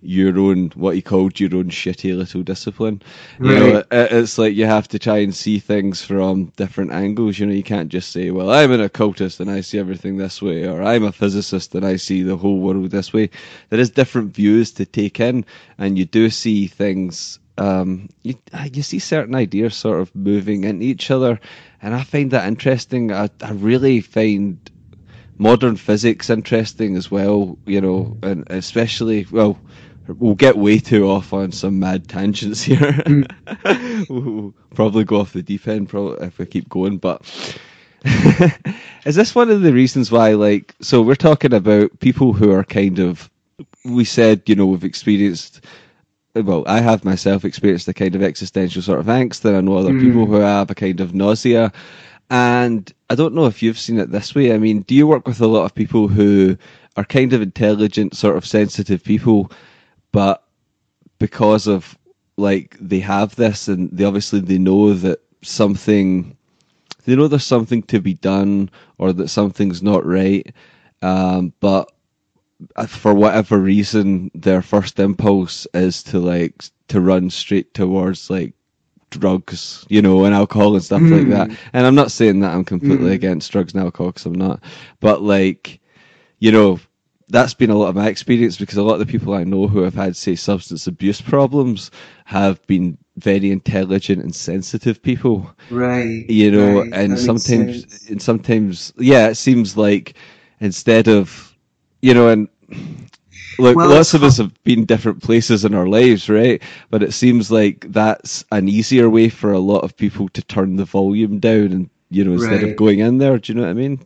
your own what he called your own shitty little discipline. You know, it, it's like you have to try and see things from different angles. You know, you can't just say, "Well, I'm an occultist and I see everything this way," or "I'm a physicist and I see the whole world this way." There is different views to take in, and you do see things. Um, you you see certain ideas sort of moving into each other, and I find that interesting. I I really find modern physics interesting as well. You know, and especially well we'll get way too off on some mad tangents here. Mm. we'll probably go off the deep end probably if we keep going. But is this one of the reasons why, like, so we're talking about people who are kind of, we said, you know, we've experienced. Well, I have myself experienced a kind of existential sort of angst, and I know other mm. people who have a kind of nausea. And I don't know if you've seen it this way. I mean, do you work with a lot of people who are kind of intelligent, sort of sensitive people, but because of like they have this and they obviously they know that something they know there's something to be done or that something's not right um, but for whatever reason their first impulse is to like to run straight towards like drugs you know and alcohol and stuff like that. And i'm not saying that i'm completely Mm. against drugs and alcohol because i'm not. But like you know that's been a lot of my experience because a lot of the people I know who have had, say, substance abuse problems have been very intelligent and sensitive people, Right. you know, right, and makes sometimes, and sometimes, yeah, it seems like instead of, you know, and look, Well, lots of us have been different places in our lives, right? But it seems like that's an easier way for a lot of people to turn the volume down and, you know, instead Right. of going in there. Do you know what I mean?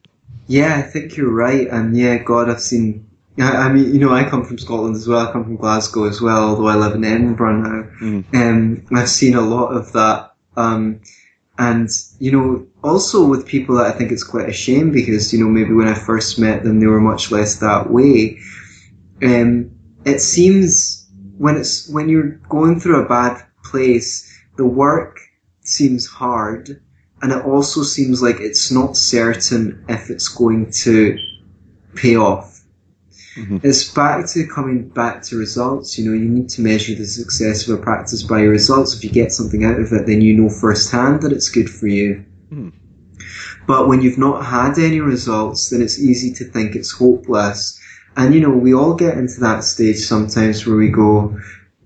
Yeah, I think you're right. And yeah, God, I've seen. I, I mean, you know, I come from Scotland as well. I come from Glasgow as well, although I live in Edinburgh now. Mm. Um, I've seen a lot of that. Um, and, you know, also with people I think it's quite a shame because, you know, maybe when I first met them, they were much less that way. Um, it seems when it's, when you're going through a bad place, the work seems hard and it also seems like it's not certain if it's going to pay off. Mhm. It's back to coming back to results. You know, you need to measure the success of a practice by your results. If you get something out of it, then you know firsthand that it's good for you. Mhm. But when you've not had any results, then it's easy to think it's hopeless. And you know, we all get into that stage sometimes where we go,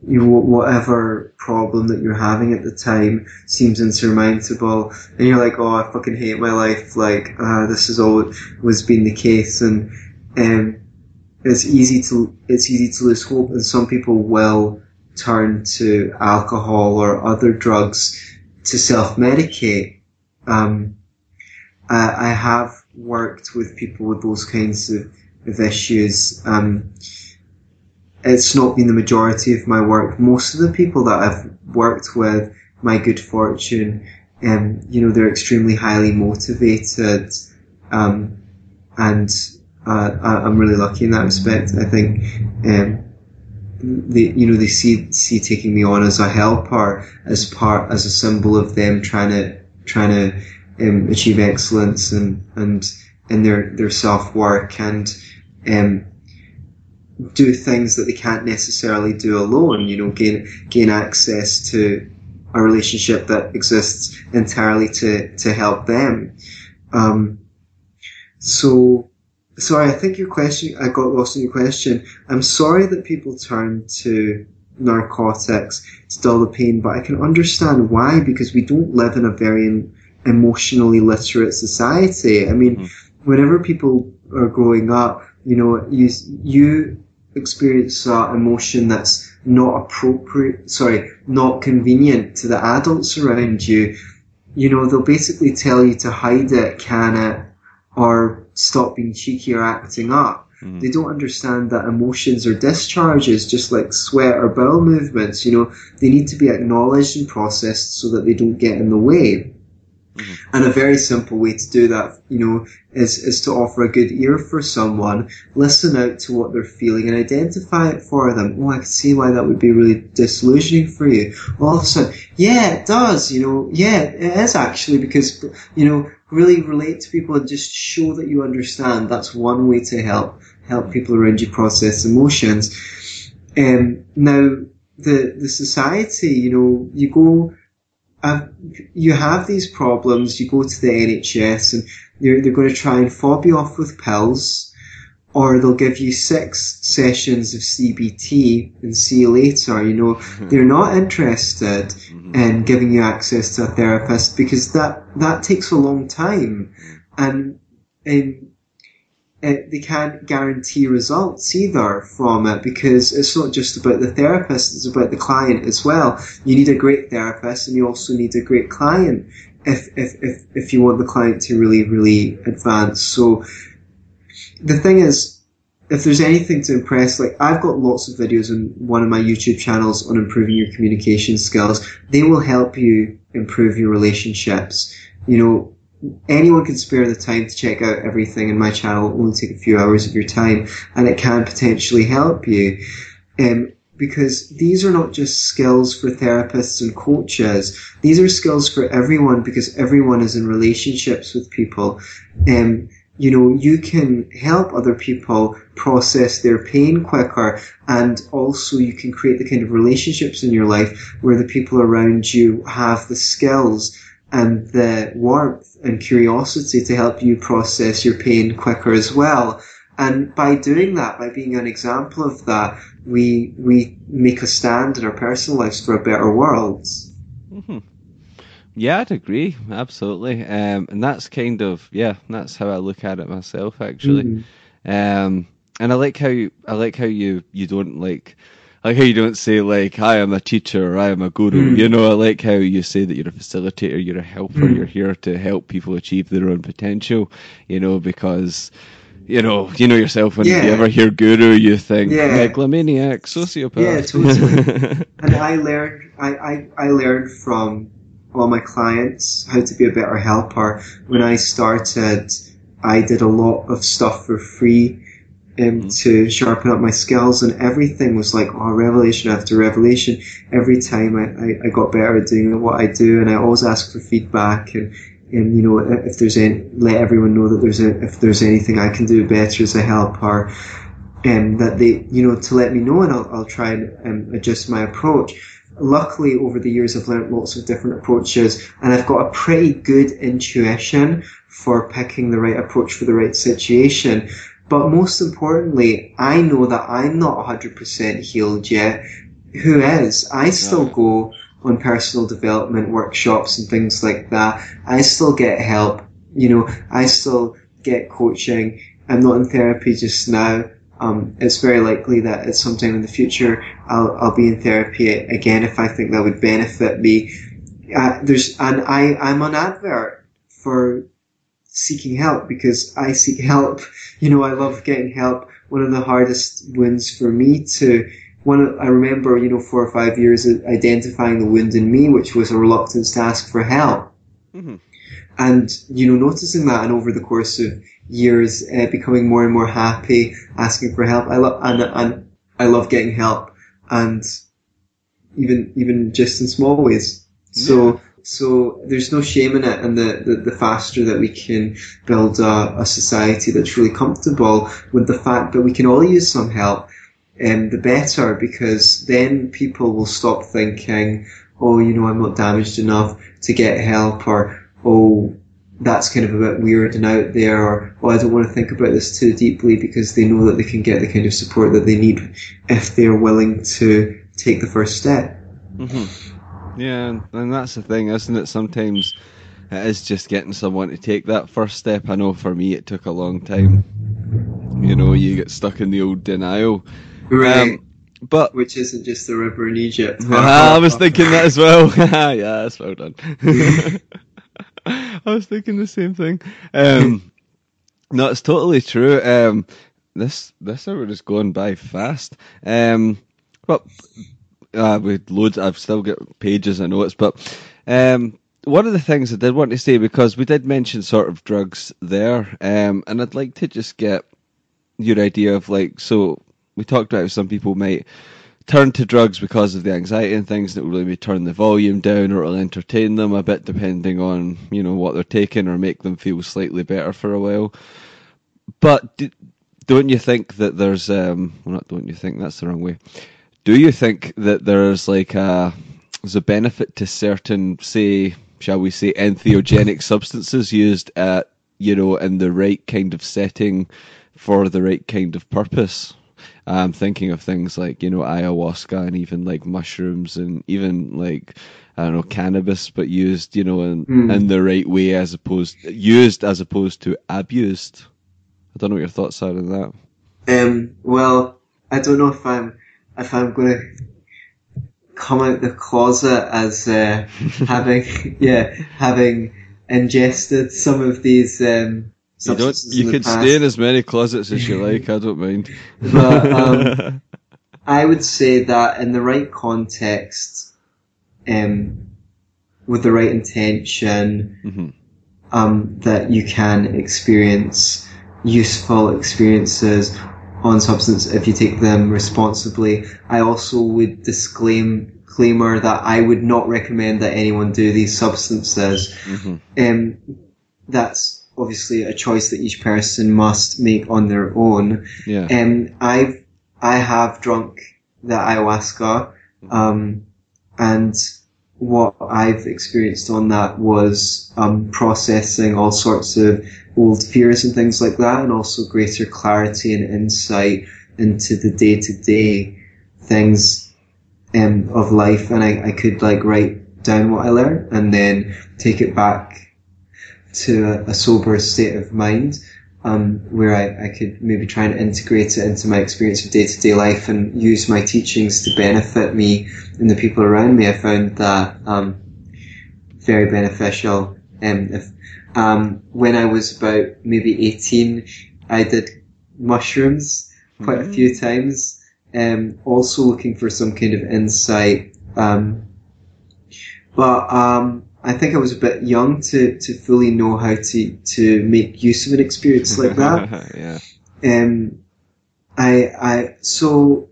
you know, whatever problem that you're having at the time seems insurmountable, and you're like, oh, I fucking hate my life. Like, uh, this has always been the case, and um, it's easy to it's easy to lose hope, and some people will turn to alcohol or other drugs to self-medicate. Um, I, I have worked with people with those kinds of, of issues. Um, it's not been the majority of my work. Most of the people that I've worked with, my good fortune, um, you know, they're extremely highly motivated, um, and I'm really lucky in that respect. I think um, they, you know, they see see taking me on as a helper, as part as a symbol of them trying to trying to um, achieve excellence and and in their their self work and um, do things that they can't necessarily do alone. You know, gain gain access to a relationship that exists entirely to to help them. Um, so, sorry, I think your question. I got lost in your question. I'm sorry that people turn to narcotics to dull the pain, but I can understand why because we don't live in a very emotionally literate society. I mean, Mhm. whenever people are growing up, you know, you you experience uh, emotion that's not appropriate, sorry, not convenient to the adults around you. You know, they'll basically tell you to hide it, can it, or stop being cheeky or acting up. Mhm. They don't understand that emotions are discharges, just like sweat or bowel movements. You know, they need to be acknowledged and processed so that they don't get in the way. Mhm. And a very simple way to do that, you know, is, is to offer a good ear for someone, listen out to what they're feeling and identify it for them. Oh, I can see why that would be really disillusioning for you. All of a sudden, yeah, it does, you know, yeah, it is actually because, you know, really relate to people and just show that you understand. That's one way to help, help people around you process emotions. Um, now, the, the society, you know, you go, uh, you have these problems, you go to the NHS and they're, they're going to try and fob you off with pills, or they'll give you six sessions of CBT and see you later. You know, they're not interested Mhm. in giving you access to a therapist because that, that takes a long time and, and uh, they can't guarantee results either from it because it's not just about the therapist, it's about the client as well. You need a great therapist and you also need a great client if, if, if, if you want the client to really, really advance. So the thing is, if there's anything to impress, like I've got lots of videos on one of my YouTube channels on improving your communication skills. They will help you improve your relationships. You know, anyone can spare the time to check out everything in my channel. It will only take a few hours of your time and it can potentially help you. Um, because these are not just skills for therapists and coaches. These are skills for everyone because everyone is in relationships with people. Um, you know, you can help other people process their pain quicker and also you can create the kind of relationships in your life where the people around you have the skills and the warmth and curiosity to help you process your pain quicker as well. And by doing that, by being an example of that, we we make a stand in our personal lives for a better world. Mm-hmm. Yeah, I'd agree, absolutely. Um, and that's kind of yeah, that's how I look at it myself, actually. Mm-hmm. Um, and I like how you, I like how you you don't like. I like how you don't say like I am a teacher or I am a guru. Mm. You know, I like how you say that you're a facilitator, you're a helper, mm. you're here to help people achieve their own potential. You know, because you know, you know yourself when yeah. you ever hear guru, you think yeah. megalomaniac, sociopath. Yeah, totally. and I learned, I, I, I learned from all my clients how to be a better helper. When I started, I did a lot of stuff for free um, mm-hmm. to sharpen up my skills, and everything was like, oh, revelation after revelation. Every time I, I, I got better at doing what I do, and I always ask for feedback and and you know if there's any let everyone know that there's a if there's anything I can do better as a helper, and um, that they you know to let me know and I'll, I'll try and um, adjust my approach luckily over the years I've learned lots of different approaches and I've got a pretty good intuition for picking the right approach for the right situation but most importantly I know that I'm not 100% healed yet who is I still go on personal development workshops and things like that. I still get help. You know, I still get coaching. I'm not in therapy just now. Um, it's very likely that at some time in the future I'll, I'll be in therapy again if I think that would benefit me. Uh, there's, and I, I'm an advert for seeking help because I seek help. You know, I love getting help. One of the hardest wounds for me to one I remember, you know, four or five years identifying the wound in me, which was a reluctance to ask for help. Mm-hmm. And, you know, noticing that and over the course of years, uh, becoming more and more happy, asking for help. I love, and, and I love getting help and even, even just in small ways. So, yeah. so there's no shame in it. And the, the, the faster that we can build a, a society that's really comfortable with the fact that we can all use some help um, the better because then people will stop thinking, oh, you know, I'm not damaged enough to get help or, oh, that's kind of a bit weird and out there or, oh, I don't want to think about this too deeply because they know that they can get the kind of support that they need if they're willing to take the first step. Mm-hmm. Yeah, and that's the thing, isn't it? Sometimes it is just getting someone to take that first step. I know for me it took a long time. You know, you get stuck in the old denial Right. Um, but which isn't just the river in Egypt. I was thinking that as well. yeah, that's well done. I was thinking the same thing. Um, no, it's totally true. Um, this this hour is going by fast. Um, but uh, with loads, I've still got pages of notes. But um, one of the things I did want to say because we did mention sort of drugs there, um, and I'd like to just get your idea of like so we talked about some people might turn to drugs because of the anxiety and things that will maybe turn the volume down or it'll entertain them a bit depending on you know what they're taking or make them feel slightly better for a while. But don't you think that there's um well not don't you think that's the wrong way. Do you think that there's like a there's a benefit to certain say shall we say entheogenic substances used at you know in the right kind of setting for the right kind of purpose I'm thinking of things like you know ayahuasca and even like mushrooms and even like I don't know cannabis, but used you know in mm. in the right way as opposed used as opposed to abused. I don't know what your thoughts are on that. Um. Well, I don't know if I'm if I'm gonna come out the closet as uh, having yeah having ingested some of these um, you don't. You can stay in as many closets as you like. I don't mind. But um, I would say that in the right context, um, with the right intention, mm-hmm. um, that you can experience useful experiences on substance if you take them responsibly. I also would disclaim disclaimer that I would not recommend that anyone do these substances. Mhm. Um, that's obviously a choice that each person must make on their own. Yeah. Um, I've I have drunk the ayahuasca, um, and what I've experienced on that was um, processing all sorts of old fears and things like that, and also greater clarity and insight into the day to day things um, of life. And I, I could like write down what I learned and then take it back to a, a sober state of mind um, where I, I could maybe try and integrate it into my experience of day to day life and use my teachings to benefit me and the people around me. I found that um, very beneficial. Um, if, um, when I was about maybe 18, I did mushrooms quite a few times, um, also looking for some kind of insight. Um, but um, I think I was a bit young to, to fully know how to, to make use of an experience like that. yeah. Um, I, I, so,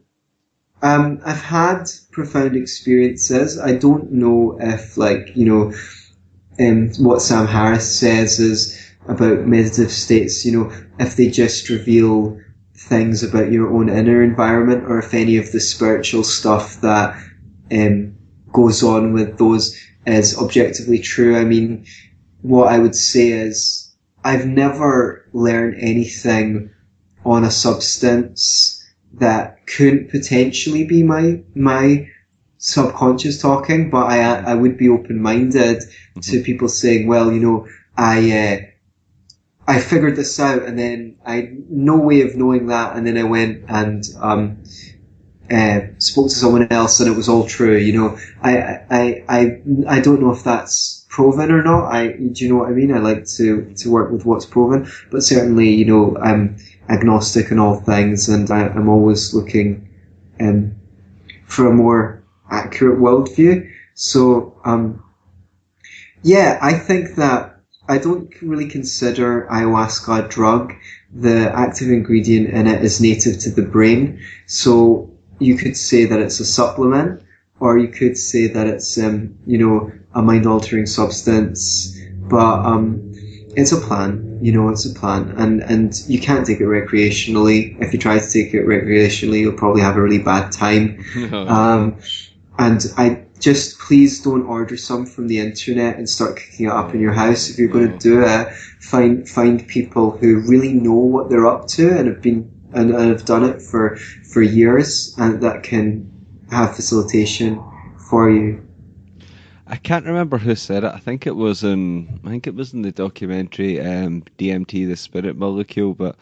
um, I've had profound experiences. I don't know if, like, you know, um, what Sam Harris says is about meditative states, you know, if they just reveal things about your own inner environment or if any of the spiritual stuff that, um, goes on with those is objectively true. I mean, what I would say is I've never learned anything on a substance that couldn't potentially be my my subconscious talking, but I I would be open minded to people saying, well, you know, I uh, I figured this out, and then I had no way of knowing that, and then I went and um, uh, spoke to someone else, and it was all true. You know, I I I I don't know if that's proven or not. I do you know what I mean? I like to to work with what's proven, but certainly, you know, I'm agnostic in all things, and I, I'm always looking um, for a more accurate worldview. So, um, yeah, I think that I don't really consider ayahuasca a drug. The active ingredient in it is native to the brain, so you could say that it's a supplement, or you could say that it's, um, you know, a mind-altering substance. But um, it's a plan, you know, it's a plan, and and you can't take it recreationally. If you try to take it recreationally, you'll probably have a really bad time. Um, and I just please don't order some from the internet and start cooking it up in your house. If you're going to do it, find find people who really know what they're up to and have been and, and have done it for for years and that can have facilitation for you. I can't remember who said it. I think it was in I think it was in the documentary um, DMT, the spirit molecule. But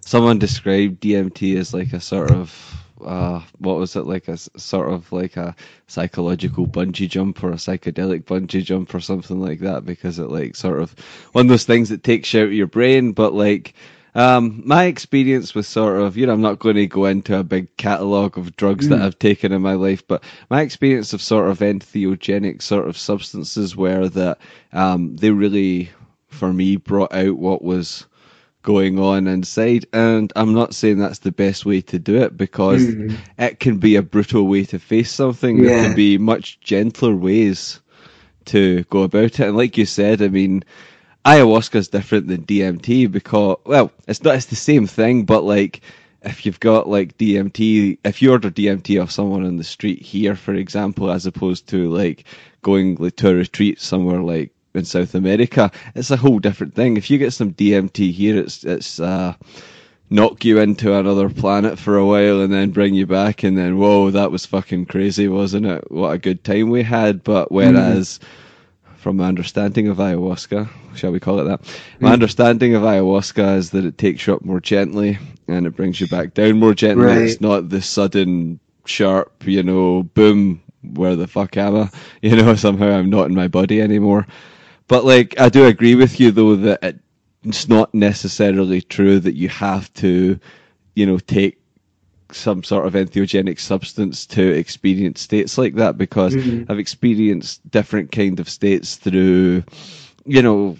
someone described DMT as like a sort of uh, what was it like a sort of like a psychological bungee jump or a psychedelic bungee jump or something like that because it like sort of one of those things that takes you out of your brain. But like um, my experience with sort of, you know, I'm not going to go into a big catalogue of drugs that I've taken in my life, but my experience of sort of entheogenic sort of substances were that um, they really, for me, brought out what was going on inside. And I'm not saying that's the best way to do it because it can be a brutal way to face something. There can be much gentler ways to go about it. And like you said, I mean, ayahuasca is different than DMT because, well, it's not, it's the same thing, but like, if you've got like DMT, if you order DMT off someone on the street here, for example, as opposed to like going like, to a retreat somewhere like in South America, it's a whole different thing. If you get some DMT here, it's, it's, uh, knock you into another planet for a while and then bring you back and then whoa that was fucking crazy wasn't it? What a good time we had. But whereas from my understanding of ayahuasca shall we call it that? My mm. understanding of ayahuasca is that it takes you up more gently and it brings you back down more gently. Right. it's not the sudden sharp you know boom where the fuck am I? You know somehow I'm not in my body anymore. But like I do agree with you though that it's not necessarily true that you have to, you know, take some sort of entheogenic substance to experience states like that because I've experienced different kind of states through, you know,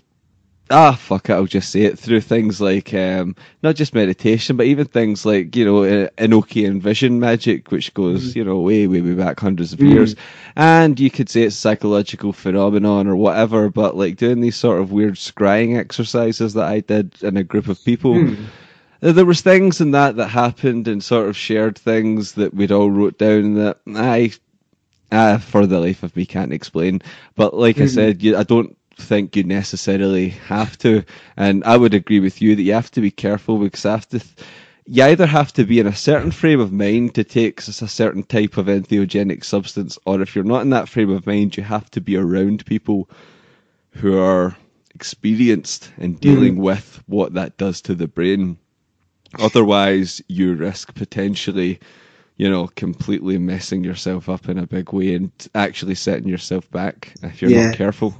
ah, fuck it, I'll just say it through things like um, not just meditation, but even things like you know uh, Enochian vision magic, which goes you know way way way back hundreds of years, and you could say it's a psychological phenomenon or whatever. But like doing these sort of weird scrying exercises that I did in a group of people. uh, There was things in that that happened and sort of shared things that we'd all wrote down that I, uh, for the life of me, can't explain. But like I said, you, I don't think you necessarily have to. And I would agree with you that you have to be careful because after you either have to be in a certain frame of mind to take a certain type of entheogenic substance, or if you're not in that frame of mind, you have to be around people who are experienced in dealing with what that does to the brain. Otherwise, you risk potentially, you know, completely messing yourself up in a big way and actually setting yourself back if you're Yeah. not careful.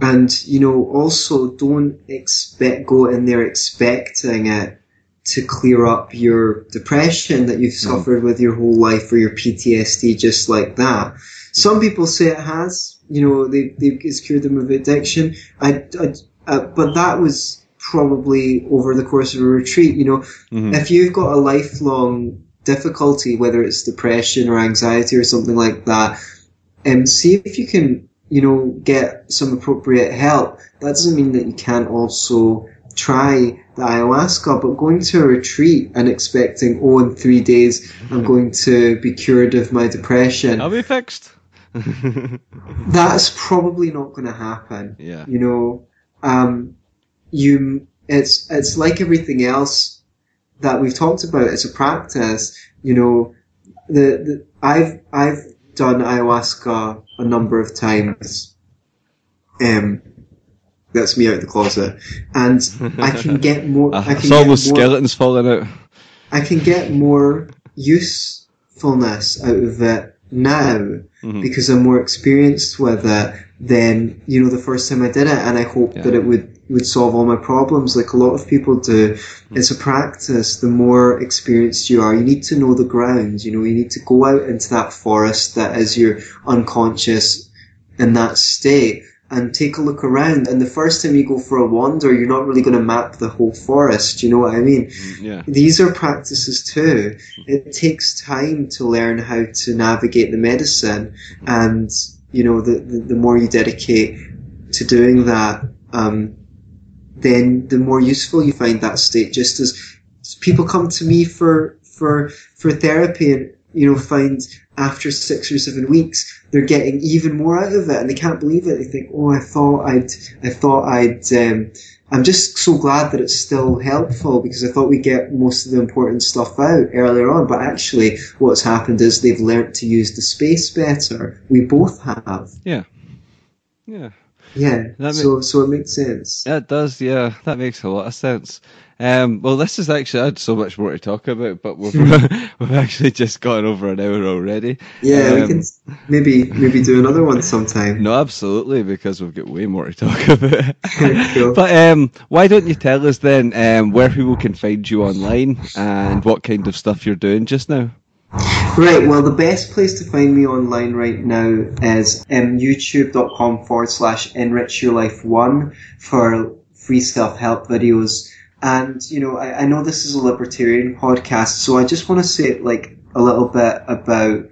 And you know, also don't expect go in there expecting it to clear up your depression that you've suffered with your whole life or your PTSD just like that. Some people say it has. You know, they they it's cured them of addiction. I, I uh, but that was probably over the course of a retreat. You know, Mhm. if you've got a lifelong difficulty, whether it's depression or anxiety or something like that, um, see if you can, you know, get some appropriate help. That doesn't mean that you can't also try the ayahuasca, but going to a retreat and expecting, oh, in three days I'm going to be cured of my depression, I'll be fixed. that's probably not going to happen. yeah. You know, um, you, it's, it's like everything else that we've talked about. It's a practice. You know, the, the I've, I've done ayahuasca a number of times. Um, that's me out of the closet. And I can get more, I I can saw those skeletons falling out. I can get more usefulness out of it now Mhm. because I'm more experienced with it than you know the first time I did it, and I hope Yeah. that it would would solve all my problems, like a lot of people do. Mm-hmm. It's a practice. The more experienced you are, you need to know the ground. You know, you need to go out into that forest that is your unconscious in that state and take a look around. And the first time you go for a wander, you're not really going to map the whole forest. You know what I mean? Mm, yeah. these are practices too. Mm-hmm. It takes time to learn how to navigate the medicine, mm-hmm. and you know the the, the more you dedicate to doing that, um, then the more useful you find that state. Just as people come to me for for for therapy and you know find after six or seven weeks they're getting even more out of it and they can't believe it. They think, oh, I thought I'd I thought I'd um, I'm just so glad that it's still helpful because I thought we'd get most of the important stuff out earlier on. But actually, what's happened is they've learnt to use the space better. We both have. Yeah. Yeah. Yeah. That so, so it makes sense. That does, yeah. That makes a lot of sense. Um, well, this is actually I had so much more to talk about, but we've we've actually just gone over an hour already. Yeah, we Um, can maybe maybe do another one sometime. No, absolutely, because we've got way more to talk about. Cool. But um, why don't you tell us then um, where people can find you online and what kind of stuff you're doing just now? Right, well, the best place to find me online right now is um, youtube.com forward slash enrich your life one for free self help videos. And, you know, I, I know this is a libertarian podcast, so I just want to say, like, a little bit about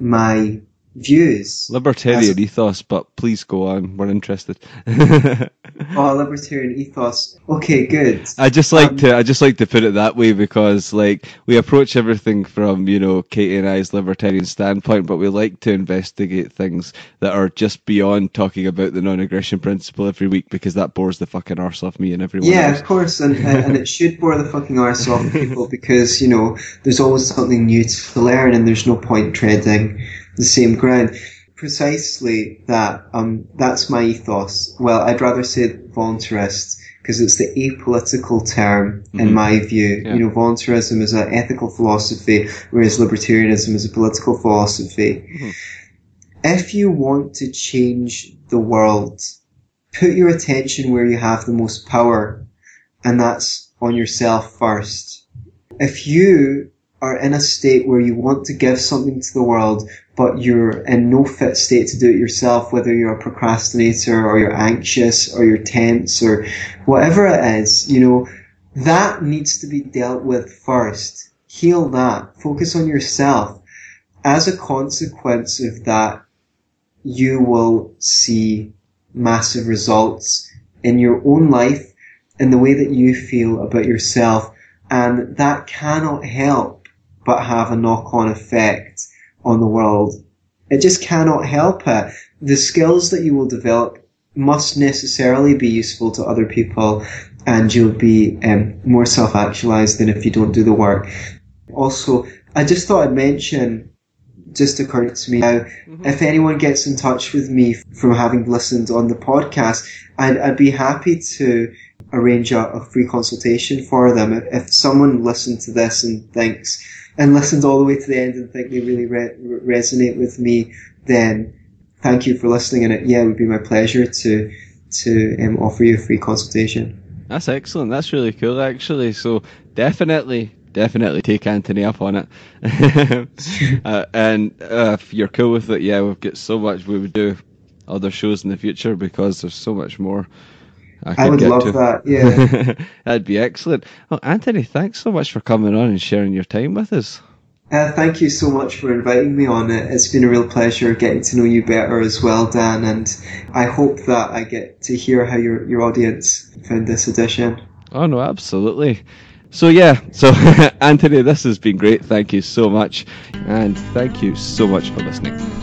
my views. Libertarian ethos, but please go on. We're interested. Oh, libertarian ethos. Okay, good. I just like Um, to I just like to put it that way because like we approach everything from you know Katie and I's libertarian standpoint, but we like to investigate things that are just beyond talking about the non-aggression principle every week because that bores the fucking arse off me and everyone Yeah, else. of course, and, and and it should bore the fucking arse off people because you know there's always something new to learn, and there's no point treading the same ground. Precisely that. Um, that's my ethos. Well, I'd rather say voluntarist because it's the apolitical term in Mhm. my view. Yeah. You know, voluntarism is an ethical philosophy, whereas libertarianism is a political philosophy. Mhm. If you want to change the world, put your attention where you have the most power and that's on yourself first. If you are in a state where you want to give something to the world, but you're in no fit state to do it yourself, whether you're a procrastinator or you're anxious or you're tense or whatever it is, you know, that needs to be dealt with first. Heal that. Focus on yourself. As a consequence of that, you will see massive results in your own life, in the way that you feel about yourself, and that cannot help but have a knock-on effect on the world. It just cannot help it. The skills that you will develop must necessarily be useful to other people and you'll be um, more self-actualized than if you don't do the work. Also, I just thought I'd mention just occurred to me now. Mm-hmm. If anyone gets in touch with me from having listened on the podcast, I'd, I'd be happy to arrange a, a free consultation for them. If, if, someone listened to this and thinks, and listened all the way to the end and think they really re- resonate with me, then thank you for listening. And it, yeah, it would be my pleasure to, to um, offer you a free consultation. That's excellent. That's really cool, actually. So definitely definitely take Anthony up on it. uh, and uh, if you're cool with it, yeah, we've got so much we would do other shows in the future because there's so much more. I, I would love to. that. Yeah, that'd be excellent. Well, Anthony, thanks so much for coming on and sharing your time with us. Uh, thank you so much for inviting me on it. It's been a real pleasure getting to know you better as well, Dan, and I hope that I get to hear how your, your audience found this edition. Oh, no, absolutely. So yeah, so Anthony, this has been great. Thank you so much, and thank you so much for listening.